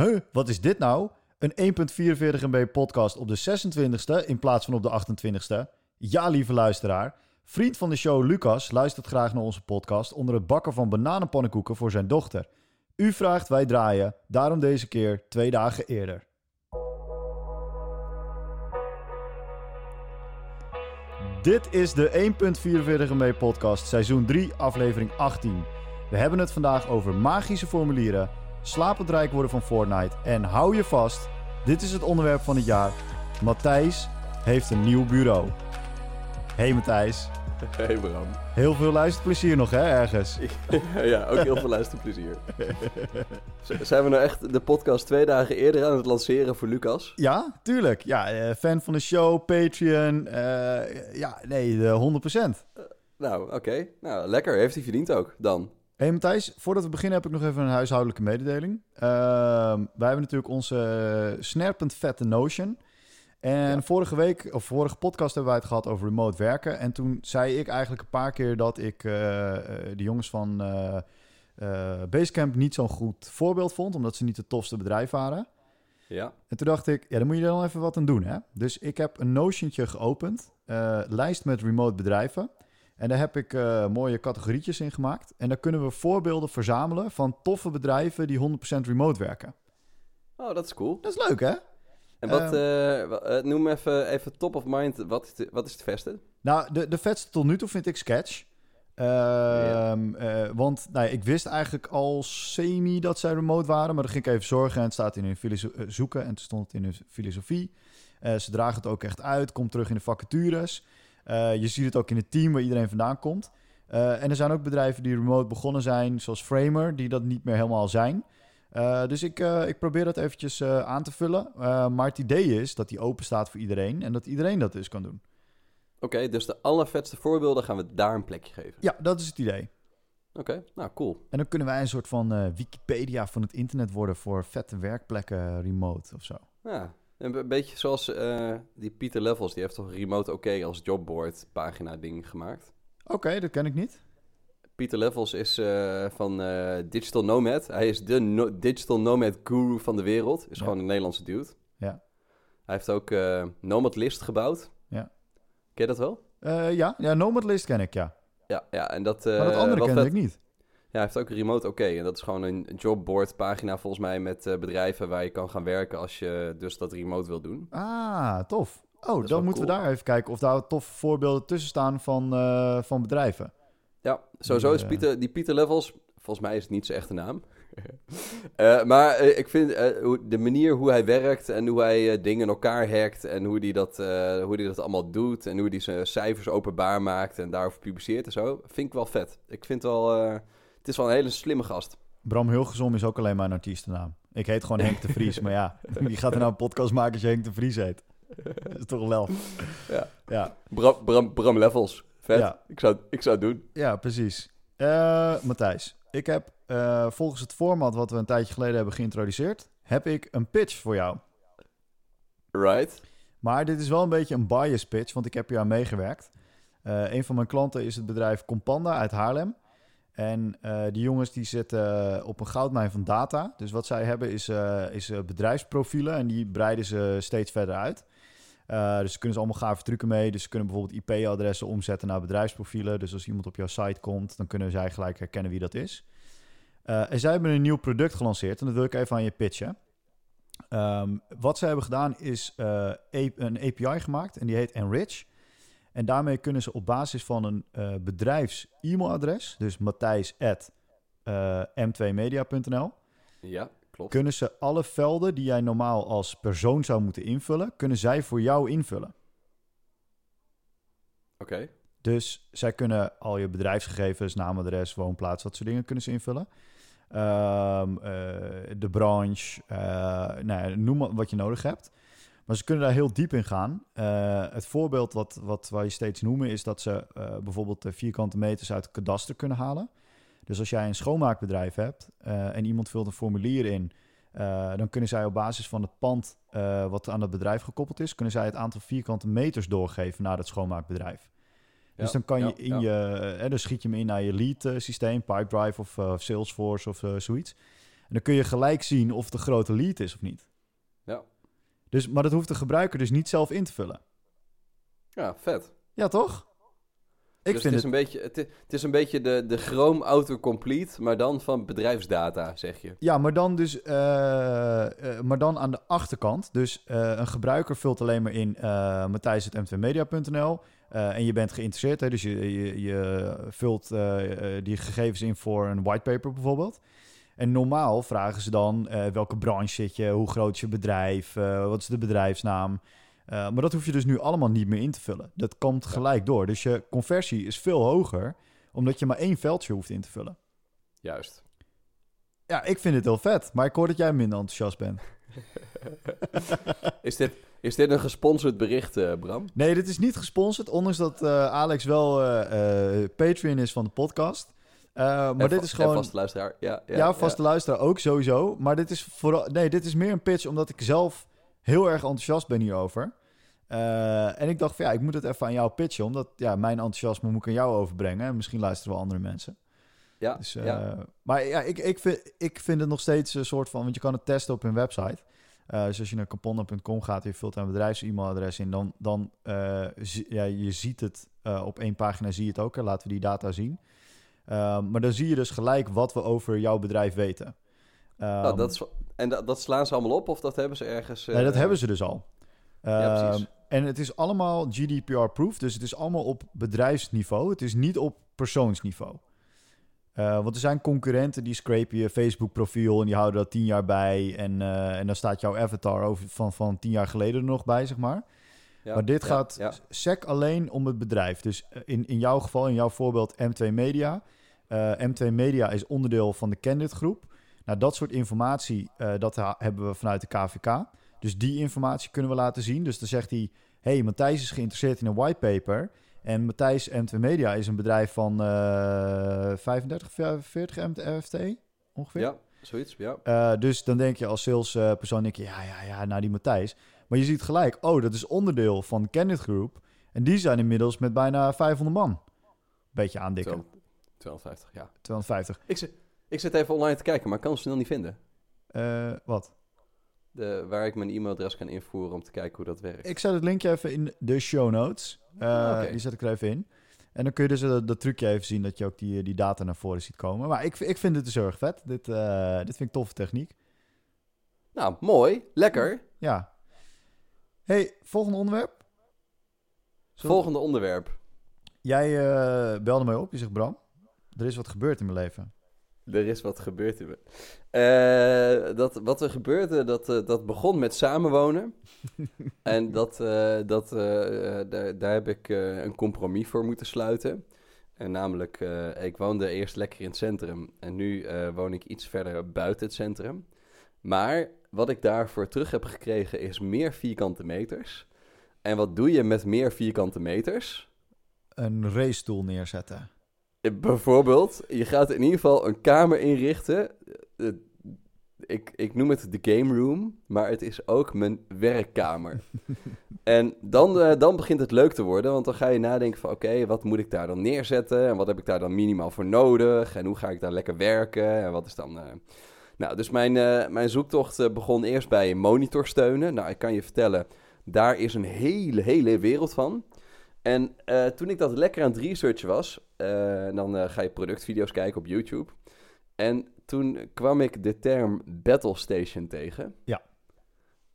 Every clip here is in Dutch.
Huh, wat is dit nou? Een 1.44 MB podcast op de 26e in plaats van op de 28e? Ja, lieve luisteraar. Vriend van de show Lucas luistert graag naar onze podcast onder het bakken van bananenpannenkoeken voor zijn dochter. U vraagt, wij draaien. Daarom deze keer twee dagen eerder. Dit is de 1.44 MB podcast, seizoen 3, aflevering 18. We hebben het vandaag over magische formulieren, slapend rijk worden van Fortnite en hou je vast, dit is het onderwerp van het jaar. Matthijs heeft een nieuw bureau. Hey Matthijs, Hey Bram. heel veel luisterplezier nog hè, ergens. ja, ook heel veel luisterplezier. Zijn we nou echt de podcast twee dagen eerder aan het lanceren voor Lucas? Ja, tuurlijk. Ja, eh, fan van de show, Patreon. eh, ja, nee, eh, 100%. Nou, oké. Nou, lekker. Heeft hij verdiend ook, dan. Hey Matthijs, voordat we beginnen heb ik nog even een huishoudelijke mededeling. Ehm, wij hebben natuurlijk onze snerpend vette Notion. En Ja. vorige week, of vorige podcast hebben wij het gehad over remote werken. En toen zei ik eigenlijk een paar keer dat ik eh, eh, de jongens van eh, Basecamp niet zo'n goed voorbeeld vond. Omdat ze niet het tofste bedrijf waren. Ja. En toen dacht ik, ja, dan moet je er dan even wat aan doen. Hè? Dus ik heb een Notiontje geopend, lijst met remote bedrijven. En daar heb ik eh, mooie categorietjes in gemaakt. En daar kunnen we voorbeelden verzamelen van toffe bedrijven die 100% remote werken. Oh, dat is cool. Dat is leuk, hè? En wat, Ehm. eh, eh, noem even, even top of mind. Wat is, de- wat is het beste? Nou, de, de vetste tot nu toe vind ik Sketch. Ehm, eh, want nou, ik wist eigenlijk al semi dat zij remote waren. Maar dan ging ik even zorgen en het staat in hun filoso- eh, zoeken. En toen stond het in hun filosofie. Ze dragen het ook echt uit. Komt terug in de vacatures. Eh, je ziet het ook in het team waar iedereen vandaan komt. Eh, en er zijn ook bedrijven die remote begonnen zijn, zoals Framer, die dat niet meer helemaal zijn. Eh, dus ik, ik probeer dat eventjes aan te vullen. Maar het idee is dat die open staat voor iedereen en dat iedereen dat dus kan doen. Oké, dus de allervetste voorbeelden gaan we daar een plekje geven. Ja, dat is het idee. Oké, nou cool. En dan kunnen wij een soort van Wikipedia van het internet worden voor vette werkplekken remote of zo. Ja, een be- beetje zoals eh, die Pieter Levels. Die heeft toch remote oké als jobboard pagina ding gemaakt. Oké, dat ken ik niet. Pieter Levels is eh, van eh, Digital Nomad. Hij is de no- Digital Nomad guru van de wereld. Is Ja. gewoon een Nederlandse dude. Ja. Hij heeft ook Nomad List gebouwd. Ja. Ken je dat wel? Ja, ja, Nomadlist ken ik, ja. Ja, ja en dat... Maar dat andere vet. ik niet. Ja, hij heeft ook remote oké. En dat is gewoon een jobboard pagina volgens mij met eh, bedrijven waar je kan gaan werken als je dus dat remote wil doen. Ah, tof. Oh, dan moeten we daar even kijken of daar toffe voorbeelden tussen staan van, eh, van bedrijven. Ja, sowieso is Eh. Pieter, die Pieter Levels, volgens mij is het niet zijn echte naam. Maar ik vind de manier hoe hij werkt en hoe hij dingen in elkaar hackt en hoe hij dat, hoe hij dat allemaal doet en hoe hij zijn cijfers openbaar maakt en daarover publiceert en zo, vind ik wel vet. Ik vind wel, is wel een hele slimme gast. Bram Hilgezom is ook alleen maar een artiestennaam. Ik heet gewoon Henk de Vries, maar ja, wie gaat er nou een podcast maken als je Henk de Vries heet? Dat is toch wel. Ja. Ja, Bram, Bram, Bram Levels, vet. Ja. Ik, zou, ik zou het doen. ja precies. Eh, Matthijs, ik heb eh, volgens het format wat we een tijdje geleden hebben geïntroduceerd, heb ik een pitch voor jou. Right? Maar dit is wel een beetje een bias pitch, want ik heb hier aan meegewerkt. Eh, een van mijn klanten is het bedrijf Companda uit Haarlem. En eh, die jongens die zitten op een goudmijn van data. Dus wat zij hebben is, eh, is eh, bedrijfsprofielen en die breiden ze steeds verder uit. Eh, dus ze kunnen ze allemaal gave trucken mee. Dus ze kunnen bijvoorbeeld IP-adressen omzetten naar bedrijfsprofielen. Dus als iemand op jouw site komt, dan kunnen zij gelijk herkennen wie dat is. Eh, en zij hebben een nieuw product gelanceerd en dat wil ik even aan je pitchen. Ehm, wat ze hebben gedaan is eh, een API gemaakt en die heet Enrich. En daarmee kunnen ze op basis van een eh, bedrijfs e-mailadres, dus matthijs at, eh, m2media.nl, Ja, klopt. kunnen ze alle velden die jij normaal als persoon zou moeten invullen, kunnen zij voor jou invullen. Oké. Dus zij kunnen al je bedrijfsgegevens, naamadres, woonplaats, dat soort dingen kunnen ze invullen. Ehm, eh, de branche, eh, nou ja, noem wat je nodig hebt. Maar ze kunnen daar heel diep in gaan. Eh, het voorbeeld wat, wat wij steeds noemen is dat ze eh, bijvoorbeeld de vierkante meters uit het kadaster kunnen halen. Dus als jij een schoonmaakbedrijf hebt eh, en iemand vult een formulier in, dan kunnen zij op basis van het pand wat aan het bedrijf gekoppeld is, kunnen zij het aantal vierkante meters doorgeven naar het schoonmaakbedrijf. Dus dan kan je in ja. je, eh, dan schiet je hem in naar je lead systeem, Pipedrive of Salesforce of zoiets. En dan kun je gelijk zien of het een grote lead is of niet. Dus, maar dat hoeft de gebruiker dus niet zelf in te vullen. Ja, vet. Ja, toch? Ik dus vind het, het... is een beetje, het, het is een beetje de, de Chrome autocomplete, maar dan van bedrijfsdata, zeg je. Ja, maar dan dus... eh, eh, maar dan aan de achterkant. Dus eh, een gebruiker vult alleen maar in uh, matthijs.m2media.nl. eh, en je bent geïnteresseerd, hè, dus je, je, je vult die gegevens in voor een whitepaper bijvoorbeeld. En normaal vragen ze dan eh, welke branche zit je, hoe groot is je bedrijf, eh, wat is de bedrijfsnaam. Uh, maar dat hoef je dus nu allemaal niet meer in te vullen. Dat komt gelijk door. Dus je conversie is veel hoger, omdat je maar één veldje hoeft in te vullen. Juist. Ja, ik vind het heel vet, maar ik hoor dat jij minder enthousiast bent. is, dit, is dit een gesponsord bericht, uh, Bram? Nee, dit is niet gesponsord, ondanks dat uh, Alex wel uh, Patreon is van de podcast. Maar en dit is gewoon. vaste luisteraar. Ja, ja, ja vaste ja. luisteraar ook sowieso. Maar dit is vooral. Nee, dit is meer een pitch omdat ik zelf heel erg enthousiast ben hierover. Uh, en ik dacht van ja, ik moet het even aan jou pitchen, omdat ja, mijn enthousiasme moet ik aan jou overbrengen. En misschien luisteren wel andere mensen. Ja, dus, uh, ja. Maar ja, ik, ik, vind, ik vind het nog steeds een soort van, want je kan het testen op hun website. Uh, dus als je naar kaponda.com gaat en je vult een bedrijfs-e-mailadres in, dan, dan zie, ja, je ziet het op één pagina, zie je het ook. Hè? Laten we die data zien. Maar dan zie je dus gelijk wat we over jouw bedrijf weten. Um, nou, dat is, en dat, dat, slaan ze allemaal op of dat hebben ze ergens... Nee, dat hebben ze dus al. Ja, precies. En het is allemaal GDPR-proof, dus het is allemaal op bedrijfsniveau. Het is niet op persoonsniveau. Uh, want er zijn concurrenten die scrapen je Facebook-profiel en die houden dat tien jaar bij. En, uh, en dan staat jouw avatar over van, van tien jaar geleden er nog bij, zeg maar. Ja, maar dit ja, gaat ja. sec alleen om het bedrijf. Dus in, in jouw geval, in jouw voorbeeld M2 Media. Uh, M2 Media is onderdeel van de Candid groep. Nou, dat soort informatie, dat hebben we vanuit de KVK. Dus die informatie kunnen we laten zien. Dus dan zegt hij, hey, Matthijs is geïnteresseerd in een whitepaper. En Matthijs M2 Media is een bedrijf van uh, 35, 40 FT ongeveer. Ja, zoiets, ja. Uh, dus dan denk je als salespersoon, denk je, ja, ja, ja, nou die Matthijs. Maar je ziet gelijk, oh, dat is onderdeel van de Candid Group. En die zijn inmiddels met bijna 500 man. Beetje aandikken. 250, ja. 250. Ik zit, ik zit even online te kijken, maar ik kan het snel niet vinden. Uh, wat? De, waar ik mijn e-mailadres kan invoeren om te kijken hoe dat werkt. Ik zet het linkje even in de show notes. Uh, okay. Die zet ik er even in. En dan kun je dus dat, dat trucje even zien dat je ook die, die data naar voren ziet komen. Maar ik, ik vind het dus heel erg vet. Dit, dit vind ik toffe techniek. Nou, mooi. Lekker. Ja. hey, volgende onderwerp. Zullen... Volgende onderwerp. Jij uh, belde mij op. Je zegt, Bram, er is wat gebeurd in mijn leven. Er is wat gebeurd in me. Uh, dat, wat er gebeurde, dat, uh, dat begon met samenwonen. en dat, uh, dat, daar, daar heb ik een compromis voor moeten sluiten. En namelijk, ik woonde eerst lekker in het centrum. En nu woon ik iets verder buiten het centrum. Maar wat ik daarvoor terug heb gekregen is meer vierkante meters. En wat doe je met meer vierkante meters? Een racestoel neerzetten. Bijvoorbeeld, je gaat in ieder geval een kamer inrichten. Ik, ik noem het de game room, maar het is ook mijn werkkamer. en dan, uh, dan begint het leuk te worden, want dan ga je nadenken van... oké, okay, wat moet ik daar dan neerzetten? En wat heb ik daar dan minimaal voor nodig? En hoe ga ik daar lekker werken? En wat is dan... Uh... Nou, dus mijn, uh, mijn zoektocht begon eerst bij monitorsteunen. Nou, ik kan je vertellen, daar is een hele, hele wereld van... En uh, toen ik dat lekker aan het researchen was, uh, dan uh, ga je productvideo's kijken op YouTube. En toen kwam ik de term Battle Station tegen. Ja.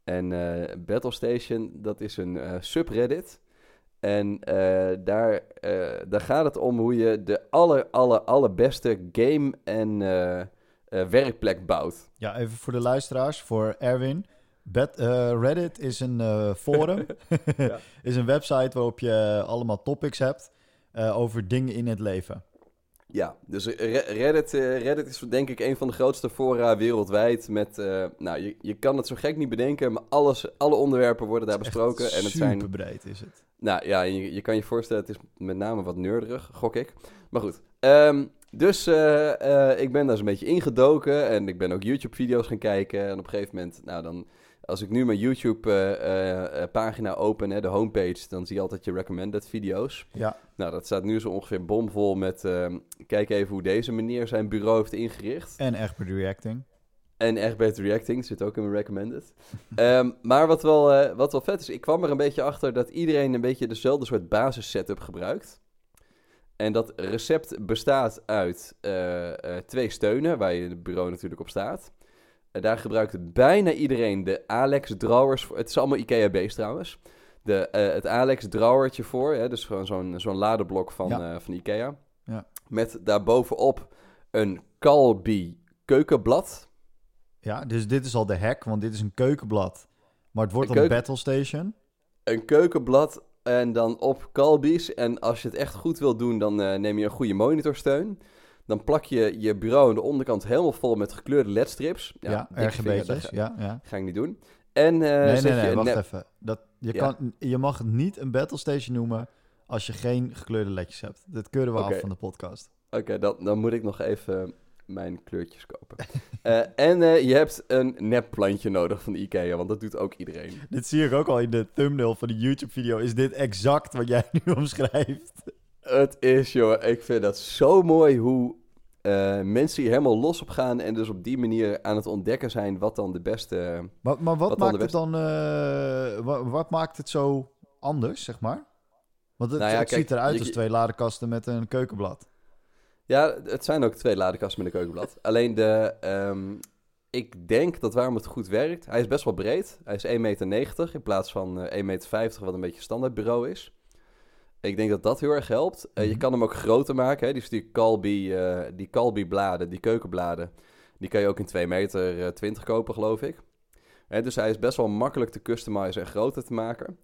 En Battle Station, dat is een subreddit. En daar, daar gaat het om hoe je de aller, aller, allerbeste game- en werkplek bouwt. Ja, even voor de luisteraars, voor Erwin. Uh, Reddit is een uh, forum, ja. is een website waarop je allemaal topics hebt uh, over dingen in het leven. Ja, dus Reddit, Reddit is denk ik een van de grootste fora wereldwijd. Met, nou, je, je kan het zo gek niet bedenken, maar alles, alle onderwerpen worden daar besproken. en het zijn, breed is het. Nou ja, je, je kan je voorstellen, het is met name wat neurderig, gok ik. Maar goed, um, dus ik ben daar eens een beetje ingedoken en ik ben ook YouTube-video's gaan kijken. En op een gegeven moment, nou dan als ik nu mijn YouTube-pagina uh, uh, open, hè, de homepage, dan zie je altijd je recommended video's. Ja. Nou, dat staat nu zo ongeveer bomvol met... Uh, kijk even hoe deze meneer zijn bureau heeft ingericht. En Egbert Reacting. En echt beter reacting, zit ook in mijn recommended. Ehm, maar wat wel, eh, wat wel vet is, ik kwam er een beetje achter dat iedereen een beetje dezelfde soort basis setup gebruikt. En dat recept bestaat uit eh, eh, twee steunen, waar je het bureau natuurlijk op staat. En daar gebruikt bijna iedereen de Alex drawers voor. Het is allemaal IKEA base trouwens. De, eh, het Alex drawertje voor, hè, dus gewoon zo'n zo'n ladeblok van, Ja. eh, van IKEA. Ja. Met daarbovenop een Calbi keukenblad. Ja, dus dit is al de hack, want dit is een keukenblad. Maar het wordt Een battle station. Een keukenblad en dan op Calbi's. En als je het echt goed wil doen, dan eh, neem je een goede monitorsteun. Dan plak je je bureau aan de onderkant helemaal vol met gekleurde ledstrips. Ja, vinger, RGB'tjes. Ja, ja. ga ik niet doen. En eh, nee, nee, nee, je wacht even. Dat, je, Ja. kan, je mag het niet een battle station noemen als je geen gekleurde ledjes hebt. Dat keuren we af van de podcast. Oké, dan, dan moet ik nog even mijn kleurtjes kopen. Eh, en eh, je hebt een nepplantje nodig van de IKEA, want dat doet ook iedereen. Dit zie ik ook al in de thumbnail van de YouTube-video. Is dit exact wat jij nu omschrijft? Het is, joh, ik vind dat zo mooi hoe eh, mensen hier helemaal los op gaan en dus op die manier aan het ontdekken zijn wat dan de beste... Maar, maar wat, maakt het dan... eh, wa- wat, maakt het zo anders, zeg maar? Want het, Nou ja, het kijk, ziet eruit je- als twee ladekasten met een keukenblad. Ja, het zijn ook twee ladekasten met een keukenblad. Alleen de, ehm, ik denk dat waarom het goed werkt, hij is best wel breed. Hij is 1,90 meter in plaats van eh 1,50 meter, wat een beetje standaard bureau is. Ik denk dat dat heel erg helpt. Eh, je Mhm. kan hem ook groter maken. Hè? Dus die Calbi, eh, die Calbi bladen, die keukenbladen, die kan je ook in 2 meter eh, 20 kopen, geloof ik. Dus hij is best wel makkelijk te customizen en groter te maken.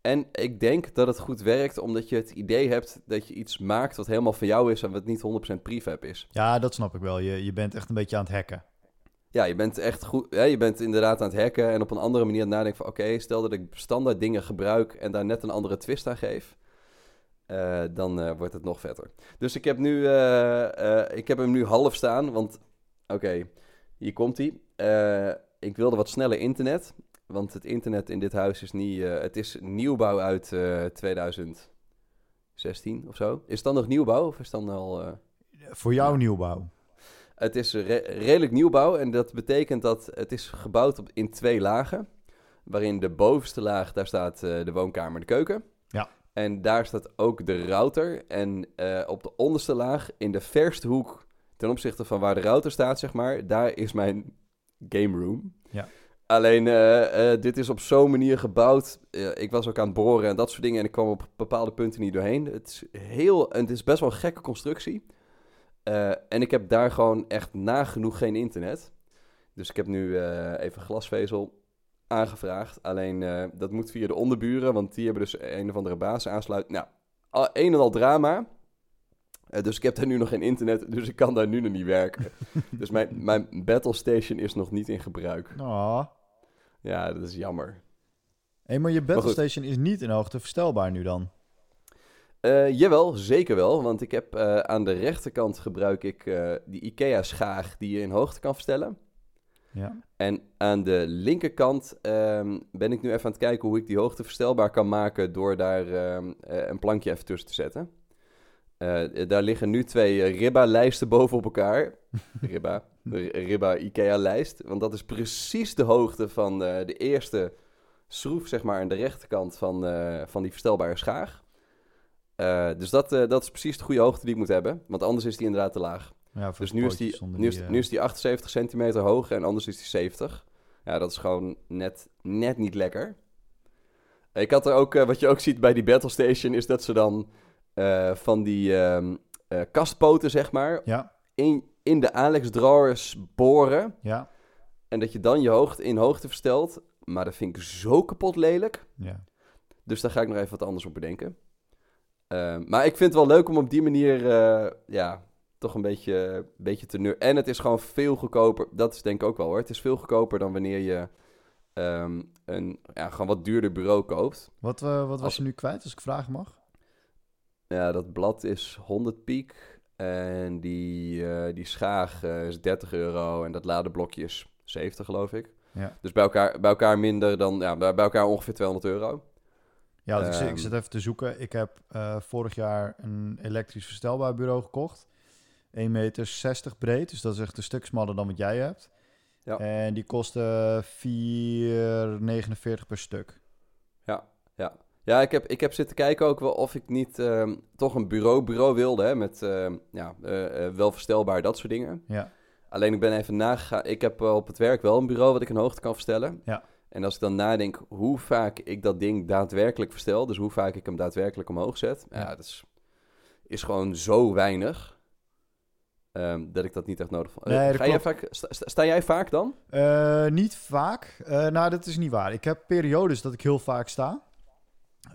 En ik denk dat het goed werkt omdat je het idee hebt dat je iets maakt wat helemaal van jou is en wat niet 100% prefab is. Ja, dat snap ik wel. Je, je bent echt een beetje aan het hacken. Ja, je bent echt goed. Ja, je bent inderdaad aan het hacken en op een andere manier aan het nadenken van oké, stel dat ik standaard dingen gebruik en daar net een andere twist aan geef. Eh, dan eh, wordt het nog vetter. Dus ik heb, nu, eh, ik heb hem nu half staan, want oké, hier komt hij. ik wilde wat sneller internet, want het internet in dit huis is niet... het is nieuwbouw uit eh 2016 of zo. Is het dan nog nieuwbouw of is het dan al... Voor jouw Ja. nieuwbouw. het is re- redelijk nieuwbouw en dat betekent dat het is gebouwd op, in twee lagen. Waarin de bovenste laag, daar staat de woonkamer en de keuken. En daar staat ook de router. En eh, op de onderste laag, in de verste hoek ten opzichte van waar de router staat, zeg maar, daar is mijn game room. Ja. Alleen, eh, eh, dit is op zo'n manier gebouwd. Ik was ook aan het boren en dat soort dingen en ik kwam op bepaalde punten niet doorheen. Het is, heel, en het is best wel een gekke constructie. En ik heb daar gewoon echt nagenoeg geen internet. Dus ik heb nu even glasvezel aangevraagd. Alleen eh, dat moet via de onderburen, want die hebben dus een of andere baas aansluit. Nou, een en al drama. Eh, dus ik heb daar nu nog geen internet, dus ik kan daar nu nog niet werken. dus mijn, mijn battle station is nog niet in gebruik. Oh. Ja, dat is jammer. Hé, maar je battle station is niet in hoogte verstelbaar nu dan. Eh, jawel, zeker wel. Want ik heb aan de rechterkant gebruik ik die IKEA-schaag die je in hoogte kan verstellen. Ja. En aan de linkerkant ehm, ben ik nu even aan het kijken hoe ik die hoogte verstelbaar kan maken door daar ehm, eh, een plankje even tussen te zetten. Eh, daar liggen nu twee eh, Ribba-lijsten boven op elkaar. Ribba, de Ribba IKEA-lijst. Want dat is precies de hoogte van eh, de eerste schroef, zeg maar, aan de rechterkant van, eh, van die verstelbare schaag. Eh, dus dat, eh, dat is precies de goede hoogte die ik moet hebben. Want anders is die inderdaad te laag. Ja Dus nu is, die, nu, is, die, eh, nu is die 78 centimeter hoog en anders is die 70. Ja, dat is gewoon net, net niet lekker. Ik had er ook, eh, wat je ook ziet bij die Battle Station, is dat ze dan eh, van die ehm, eh, kastpoten, zeg maar, Ja, in, in de Alex drawers boren. ja, En dat je dan je hoogte in hoogte verstelt. Maar dat vind ik zo kapot lelijk. ja. Dus daar ga ik nog even wat anders op bedenken. Ehm, maar ik vind het wel leuk om op die manier, ja, toch een beetje, beetje te neur. En het is gewoon veel goedkoper. Dat is denk ik ook wel hoor. Het is veel goedkoper dan wanneer je ehm, een ja, gewoon wat duurder bureau koopt. Wat, eh, wat was Als- je nu kwijt, als ik vragen mag? Ja, dat blad is 100 piek. En die, eh, die schaag eh, is 30 euro. En dat ladeblokje is 70 geloof ik. Ja. Dus bij elkaar, bij elkaar minder dan, ja, bij elkaar ongeveer 200 euro. Ja, ik, Ehm. zit even te zoeken. Ik heb vorig jaar een elektrisch verstelbaar bureau gekocht. 1,60 meter breed, dus dat is echt een stuk smaller dan wat jij hebt. Ja. En die kosten 4,49 per stuk. Ja, ik heb, ik heb zitten kijken ook wel of ik niet ehm, toch een bureau, bureau wilde. Hè, met ehm, ja, eh, eh, wel verstelbaar, dat soort dingen. Ja. Alleen ik ben even nagegaan. Ik heb eh, op het werk wel een bureau wat ik in hoogte kan verstellen. Ja. En als ik dan nadenk hoe vaak ik dat ding daadwerkelijk verstel. Dus hoe vaak ik hem daadwerkelijk omhoog zet. Ja, Ja. dat is, is gewoon zo weinig. Ehm, dat ik dat niet echt nodig vond. Nee, dat Ga jij vaak, sta, sta- jij vaak dan? Eh, niet vaak. Eh, nou, dat is niet waar. Ik heb periodes dat ik heel vaak sta.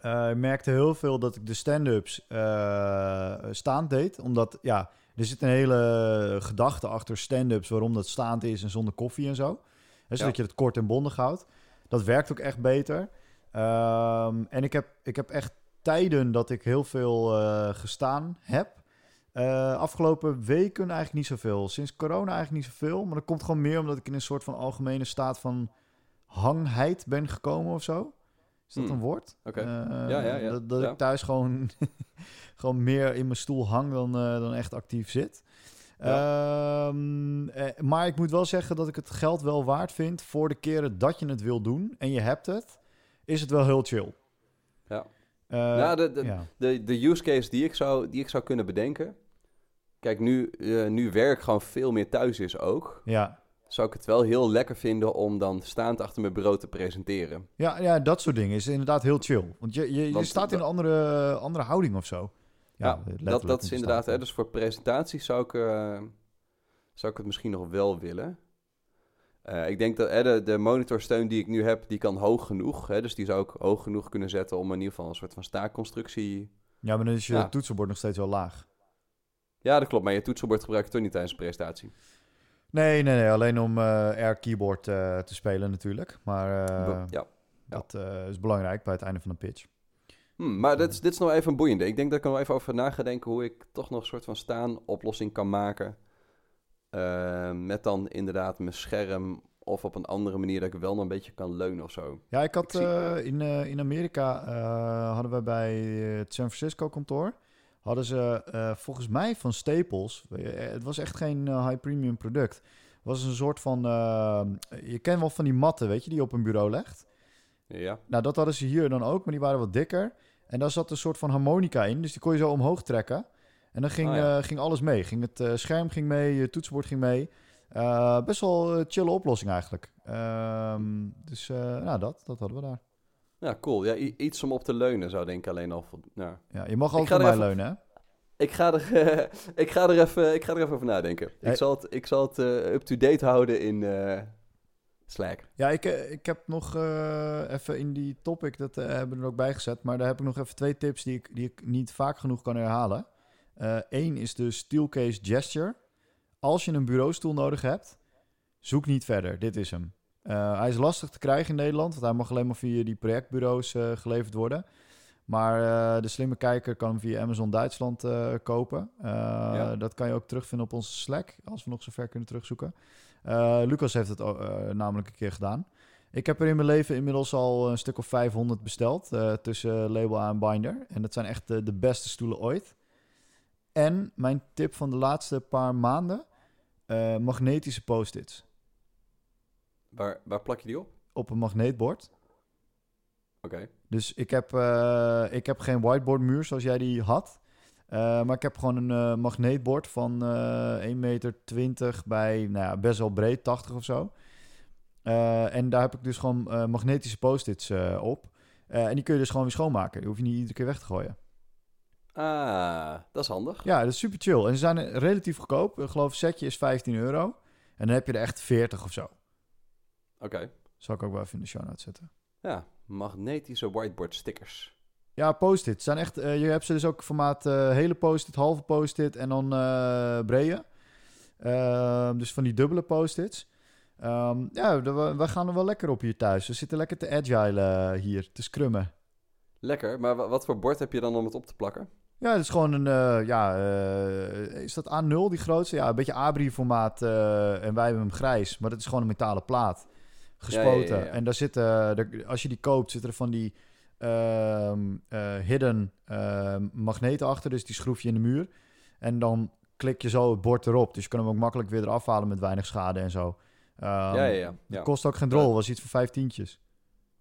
Eh, ik merkte heel veel dat ik de stand-ups eh, staand deed. Omdat, ja, er zit een hele gedachte achter stand-ups... waarom dat staand is en zonder koffie en zo. Hè, zodat Ja. je het kort en bondig houdt. Dat werkt ook echt beter. Ehm, en ik heb, ik heb echt tijden dat ik heel veel eh, gestaan heb. Eh, afgelopen weken eigenlijk niet zoveel. Sinds corona eigenlijk niet zoveel. Maar dat komt gewoon meer omdat ik in een soort van algemene staat van hangheid ben gekomen of zo. Is dat Hmm. een woord? Oké. Eh, Ja, ja, ja. Dat, ik thuis gewoon, gewoon meer in mijn stoel hang dan, eh, dan echt actief zit. Ehm, eh, maar ik moet wel zeggen dat ik het geld wel waard vind voor de keren dat je het wil doen en je hebt het, is het wel heel chill. Ja. Eh, Nou, de, de, ja. de, de use case die ik zou, die ik zou kunnen bedenken. Kijk, nu, eh, nu werk gewoon veel meer thuis is ook. Ja. Zou ik het wel heel lekker vinden om dan staand achter mijn bureau te presenteren. Ja, ja, dat soort dingen is inderdaad heel chill. Want je, je, je Want staat in een andere, andere houding of zo. Ja, letterlijk dat, dat is de inderdaad. Hè, dus voor presentaties zou ik, eh, zou ik het misschien nog wel willen. Eh, ik denk dat hè, de, de monitorsteun die ik nu heb, die kan hoog genoeg. Hè, dus die zou ik hoog genoeg kunnen zetten om in ieder geval een soort van staakconstructie. Ja, maar dan is je Ja. toetsenbord nog steeds wel laag. Ja, dat klopt. Maar je toetsenbord gebruik je toch niet tijdens een presentatie. Nee, nee, nee. Alleen om eh air keyboard eh, te spelen natuurlijk. Maar ja. dat is belangrijk bij het einde van een pitch. Hmm, maar dit is, dit is nog even een boeiende. Ik denk dat ik er nog even over na ga denken hoe ik toch nog een soort van staan oplossing kan maken. Eh, met dan inderdaad mijn scherm of op een andere manier dat ik wel nog een beetje kan leunen of zo. Ja, ik had Ik zie- eh, in, eh, in Amerika hadden we bij het San Francisco kantoor hadden ze volgens mij van Staples. het was echt geen high premium product. Het was een soort van je kent wel van die matten, weet je, die je op een bureau legt. Ja, Nou, dat hadden ze hier dan ook, maar die waren wat dikker. En daar zat een soort van harmonica in, dus die kon je zo omhoog trekken. En dan ging, Oh ja. eh, ging alles mee. Ging het eh, scherm ging mee, je toetsenbord ging mee. Eh, best wel een chille oplossing eigenlijk. Ehm, dus nou, dat, dat hadden we daar. ja cool. Ja, iets om op te leunen zou denk ik alleen al... vo- Nou, Ja, je mag altijd op mij even- leunen, hè? ik, ga er, ik, ga er even, ik ga er even over nadenken. Hey. Ik zal het, ik zal het up-to-date houden in Slack. Ja, ik, ik heb nog even in die topic, dat hebben we er ook bij gezet. Maar daar heb ik nog even twee tips die ik, die ik niet vaak genoeg kan herhalen. Eén is de Steelcase Gesture. Als je een bureaustoel nodig hebt, zoek niet verder. Dit is hem. Eh, hij is lastig te krijgen in Nederland, want hij mag alleen maar via die projectbureaus eh, geleverd worden. Maar eh, de slimme kijker kan hem via Amazon Duitsland eh, kopen. Eh, Ja. Dat kan je ook terugvinden op onze Slack, als we nog zo ver kunnen terugzoeken. Eh, Lucas heeft het o- eh, namelijk een keer gedaan. Ik heb er in mijn leven inmiddels al een stuk of 500 besteld eh, tussen Label A en Binder. En dat zijn echt de beste stoelen ooit. En mijn tip van de laatste paar maanden, eh, magnetische post-its. Waar, waar plak je die op? Op een magneetbord. Oké. Dus ik heb, eh, ik heb geen whiteboardmuur zoals jij die had. Eh, maar ik heb gewoon een magneetbord van eh 1,20 meter bij nou ja, best wel breed, 80 of zo. En daar heb ik dus gewoon magnetische post-its op. En die kun je dus gewoon weer schoonmaken. Die hoef je niet iedere keer weg te gooien. Ah, dat is handig. Ja, dat is super chill. En ze zijn relatief goedkoop. Ik geloof setje is 15 euro. En dan heb je er echt 40 of zo. Oké. Zal ik ook wel even in de show notes zetten. Ja, magnetische whiteboard stickers. Ja, post-it. Zijn echt, eh, je hebt ze dus ook formaat eh, hele post-it, halve post-it en dan eh brede. Ehm, dus van die dubbele post-its. Ehm, ja, we, gaan er wel lekker op hier thuis. We zitten lekker te agile hier, te scrummen. Lekker, maar wa- wat voor bord heb je dan om het op te plakken? Ja, het is gewoon een, eh, ja, eh, is dat A0 die grootste? Ja, een beetje Abri formaat eh, en wij hebben hem grijs. Maar dat is gewoon een metalen plaat, gespoten. Ja, ja, ja, ja. En daar zitten, als je die koopt, zitten er van die ehm, eh, hidden ehm, magneten achter. Dus die schroef je in de muur. En dan klik je zo het bord erop. Dus je kan hem ook makkelijk weer eraf halen met weinig schade en zo. Ehm, ja, ja, ja. ja. Kost ook geen drol, was iets van vijf tientjes.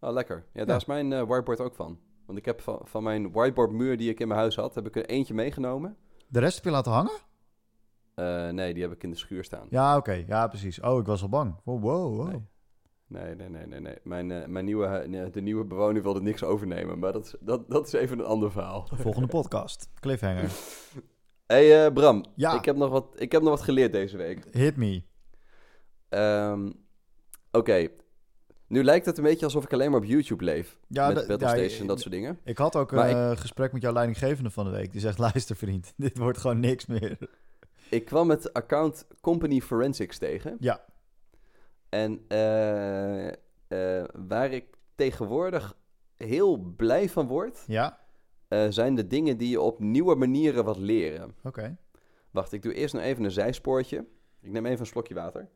Oh, lekker. Ja, daar is mijn whiteboard ook van. Want ik heb van, van mijn whiteboard muur die ik in mijn huis had, heb ik er eentje meegenomen. De rest heb je laten hangen? Eh, nee, die heb ik in de schuur staan. Ja, oké. Ja, precies. Oh, ik was al bang. Wow, wow, wow. Nee. Nee, nee, nee, nee. nee. Mijn, eh, mijn nieuwe, de nieuwe bewoner wilde niks overnemen, maar dat is, dat, dat is even een ander verhaal. Volgende podcast. Cliffhanger. hey, eh, Bram. Ja. Ik heb, nog wat, ik heb nog wat geleerd deze week. Hit me. Ehm, Oké. Nu lijkt het een beetje alsof ik alleen maar op YouTube leef. Ja, met Battle ja, Station en dat soort dingen. Ik had ook een ik- eh, gesprek met jouw leidinggevende van de week. Die zegt, luister vriend, dit wordt gewoon niks meer. Ik kwam het account Company Forensics tegen. Ja. En eh, eh, waar ik tegenwoordig heel blij van word, Ja? zijn de dingen die je op nieuwe manieren wat leren. Oké. Wacht, ik doe eerst nog even een zijspoortje. Ik neem even een slokje water.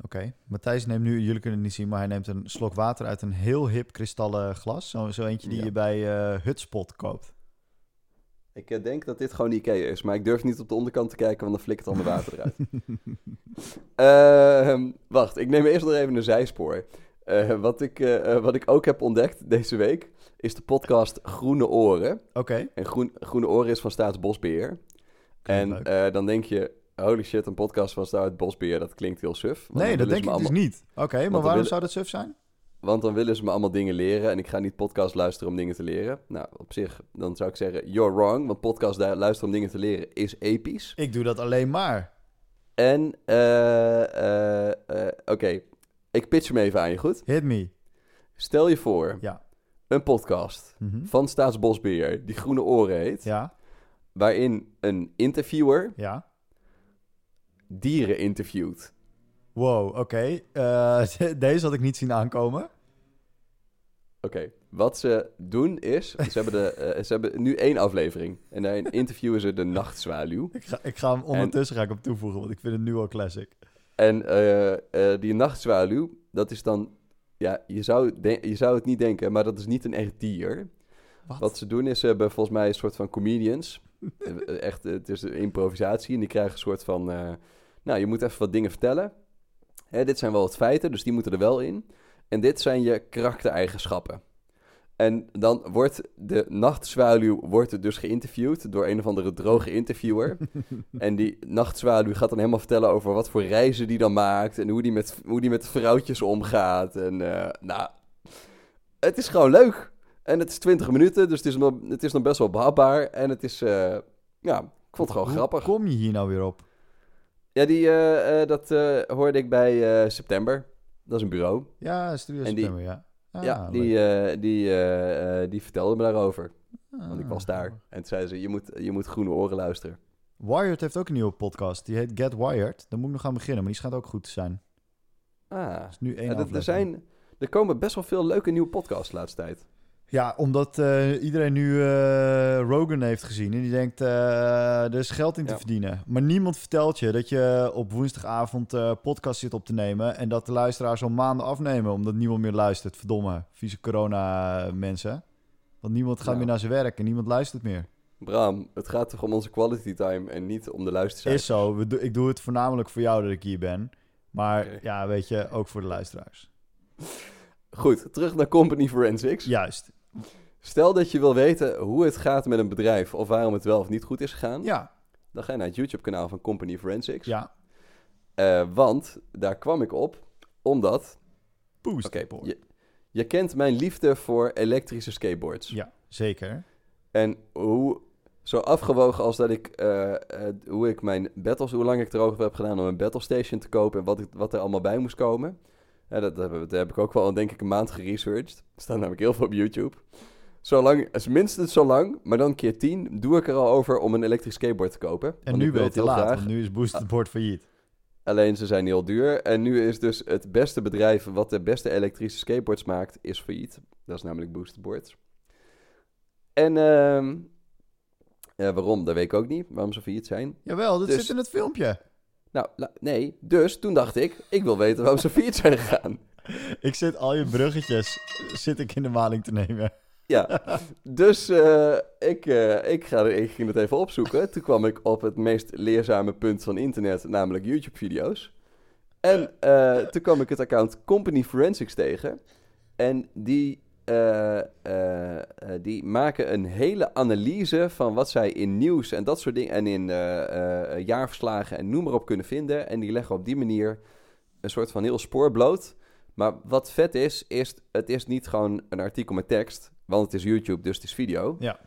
Oké. Matthijs neemt nu, jullie kunnen het niet zien, maar hij neemt een slok water uit een heel hip kristallen glas. Zo, zo eentje die Ja. je bij eh Hutspot koopt. Ik eh, denk dat dit gewoon Ikea is, maar ik durf niet op de onderkant te kijken, want dan flikkert al mijn water eruit. Ehm, wacht, ik neem eerst nog even een zijspoor. Eh, wat, ik, wat ik ook heb ontdekt deze week, is de podcast Groene Oren. Oké. En Groen, Groene Oren is van Staatsbosbeheer. En dan denk je, holy shit, een podcast van Staatsbosbeheer, dat klinkt heel suf. Nee, dat denk ik dus niet. Oké, maar waarom willen- zou dat suf zijn? Want dan willen ze me allemaal dingen leren en ik ga niet podcast luisteren om dingen te leren. Nou, op zich, dan zou ik zeggen, you're wrong. Want podcast lu- luisteren om dingen te leren is episch. Ik doe dat alleen maar. En, eh, eh, eh, oké, ik pitch hem even aan je, goed? Hit me. Stel je voor, Ja. een podcast Mhm. van Staatsbosbeheer, die Groene Oren heet, Ja, waarin een interviewer ja. Dieren interviewt. Wow, oké. Eh, deze had ik niet zien aankomen. Oké, wat ze doen is, ze hebben, de, eh, ze hebben nu één aflevering. En daarin interviewen ze de nachtzwaluw. Ik ga, ik ga hem ondertussen ga ik hem toevoegen, want ik vind het nu al classic. En eh, die nachtzwaluw, dat is dan... Ja, je zou, je zou het niet denken, maar dat is niet een echt dier. Wat? Wat ze doen is, ze hebben volgens mij een soort van comedians. Echt, het is een improvisatie. En die krijgen een soort van... nou, je moet even wat dingen vertellen. Hè, dit zijn wel wat feiten, dus die moeten er wel in. En dit zijn je karaktereigenschappen. En dan wordt de nachtzwaluw wordt er dus geïnterviewd door een of andere droge interviewer. en die nachtzwaluw gaat dan helemaal vertellen over wat voor reizen die dan maakt. En hoe die met, hoe die met vrouwtjes omgaat. En eh, nou, het is gewoon leuk. En het is 20 minuten, dus het is nog, het is nog best wel behapbaar. En het is, eh, ja, ik vond het gewoon Hoe grappig. kom je hier nou weer op? Ja, die, eh, eh, dat eh, hoorde ik bij September. Dat is een bureau. Ja, Studio En die- September, ja. Ah, ja, leuk. die, die, die vertelde me daarover. Want ik was Ah. daar. En toen zei ze, je moet, je moet groene oren luisteren. Wired heeft ook een nieuwe podcast. Die heet Get Wired. Daar moet ik nog aan beginnen, maar die schijnt ook goed te zijn. Ah, Dat is nu één ja, er, zijn, er komen best wel veel leuke nieuwe podcasts de laatste tijd. Ja, omdat eh, iedereen nu eh, Rogan heeft gezien. En die denkt, eh, er is geld in te Ja. verdienen. Maar niemand vertelt je dat je op woensdagavond podcast zit op te nemen. En dat de luisteraars al maanden afnemen. Omdat niemand meer luistert. Verdomme, vieze corona mensen. Want niemand gaat Ja. meer naar zijn werk en niemand luistert meer. Bram, het gaat toch om onze quality time en niet om de luistercijfers? Is zo. We do- ik doe het voornamelijk voor jou dat ik hier ben. Maar ja, weet je, ook voor de luisteraars. Goed, terug naar Company Forensics. Juist. Stel dat je wil weten hoe het gaat met een bedrijf of waarom het wel of niet goed is gegaan. Ja, Dan ga je naar het YouTube-kanaal van Company Forensics. ja. Eh, want daar kwam ik op omdat... Boost. Oké, je, je kent mijn liefde voor elektrische skateboards. Ja, zeker. En hoe zo afgewogen als dat ik, eh, hoe ik mijn battles, hoe lang ik erover heb gedaan om een battle station te kopen en wat, ik, wat er allemaal bij moest komen. Ja, dat, heb, dat heb ik ook wel, denk ik, een maand geresearched. Er staat namelijk heel veel op YouTube. Zolang, is minstens zo lang, maar dan keer tien, doe ik er al over om een elektrisch skateboard te kopen. En nu ben je te laat, graag. want nu is Boosted Board failliet. Alleen ze zijn heel duur. En nu is dus het beste bedrijf wat de beste elektrische skateboards maakt, is failliet. Dat is namelijk Boosted Boards. En ehm, ja, waarom? Dat weet ik ook niet. Waarom ze failliet zijn. Jawel, dat Dus- zit in het filmpje. Nou, nee. Dus toen dacht ik, ik wil weten waarom ze failliet zijn gegaan. Ik zit al je bruggetjes zit ik in de maling te nemen. Ja, dus eh, ik, eh, ik, ga, ik ging het even opzoeken. Toen kwam ik op het meest leerzame punt van internet, namelijk YouTube-video's. En eh, toen kwam ik het account Company Forensics tegen. En die, eh, eh, eh, die maken een hele analyse van wat zij in nieuws en dat soort dingen... en in eh, eh, jaarverslagen en noem maar op kunnen vinden. En die leggen op die manier een soort van heel spoor bloot. Maar wat vet is, is het is niet gewoon een artikel met tekst... want het is YouTube, dus het is video. Ja.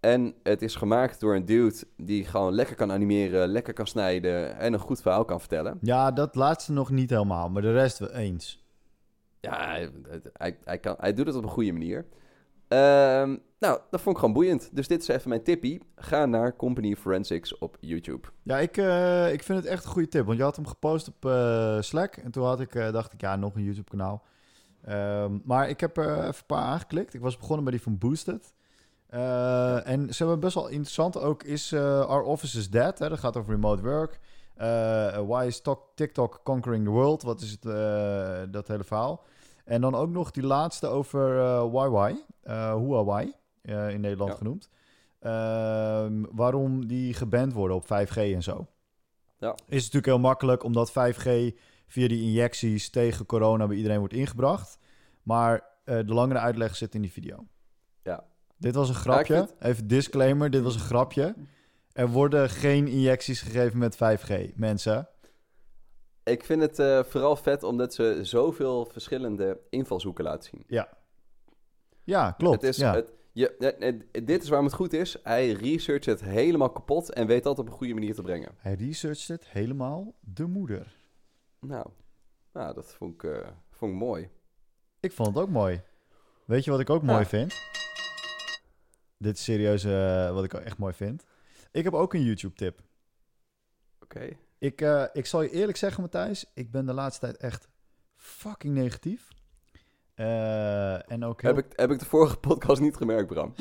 En het is gemaakt door een dude die gewoon lekker kan animeren, lekker kan snijden en een goed verhaal kan vertellen. Ja, dat laatste nog niet helemaal, maar de rest wel eens. Ja, hij, hij, hij, kan, hij doet het op een goede manier. Ehm, nou, dat vond ik gewoon boeiend. Dus dit is even mijn tippie. Ga naar Company Forensics op YouTube. Ja, ik, eh, ik vind het echt een goede tip. Want je had hem gepost op eh, Slack. En toen had ik, eh, dacht ik, ja, nog een YouTube kanaal. Ehm, maar ik heb er even een paar aangeklikt. Ik was begonnen bij die van Boosted. En ze hebben best wel interessant ook is Our Office is Dead. Hè? Dat gaat over remote work. Eh, why is Tok- TikTok conquering the world? Wat is het, eh, dat hele verhaal. En dan ook nog die laatste over YY. eh Huawei, eh, in Nederland Ja. genoemd. Ehm, waarom die geband worden op 5G en zo. Ja. Is natuurlijk heel makkelijk, omdat 5G via die injecties tegen corona bij iedereen wordt ingebracht. Maar de langere uitleg zit in die video. Ja. Dit was een grapje. vind- Even disclaimer, dit was een grapje. Er worden geen injecties gegeven met 5G, mensen. Ik vind het eh, vooral vet omdat ze zoveel verschillende invalshoeken laten zien. Ja, klopt. Het is, ja. het, je, dit is waarom het goed is. Hij researcht het helemaal kapot en weet dat op een goede manier te brengen. Hij researcht het helemaal de moeder. Nou, nou dat vond ik, eh, vond ik mooi. Ik vond het ook mooi. Weet je wat ik ook Ja. mooi vind? Dit is serieus eh, wat ik echt mooi vind. Ik heb ook een YouTube-tip. Oké. Ik, eh, ik zal je eerlijk zeggen, Matthijs, ik ben de laatste tijd echt fucking negatief. Eh, en ook heel... Heb, ik, heb ik de vorige podcast niet gemerkt, Bram?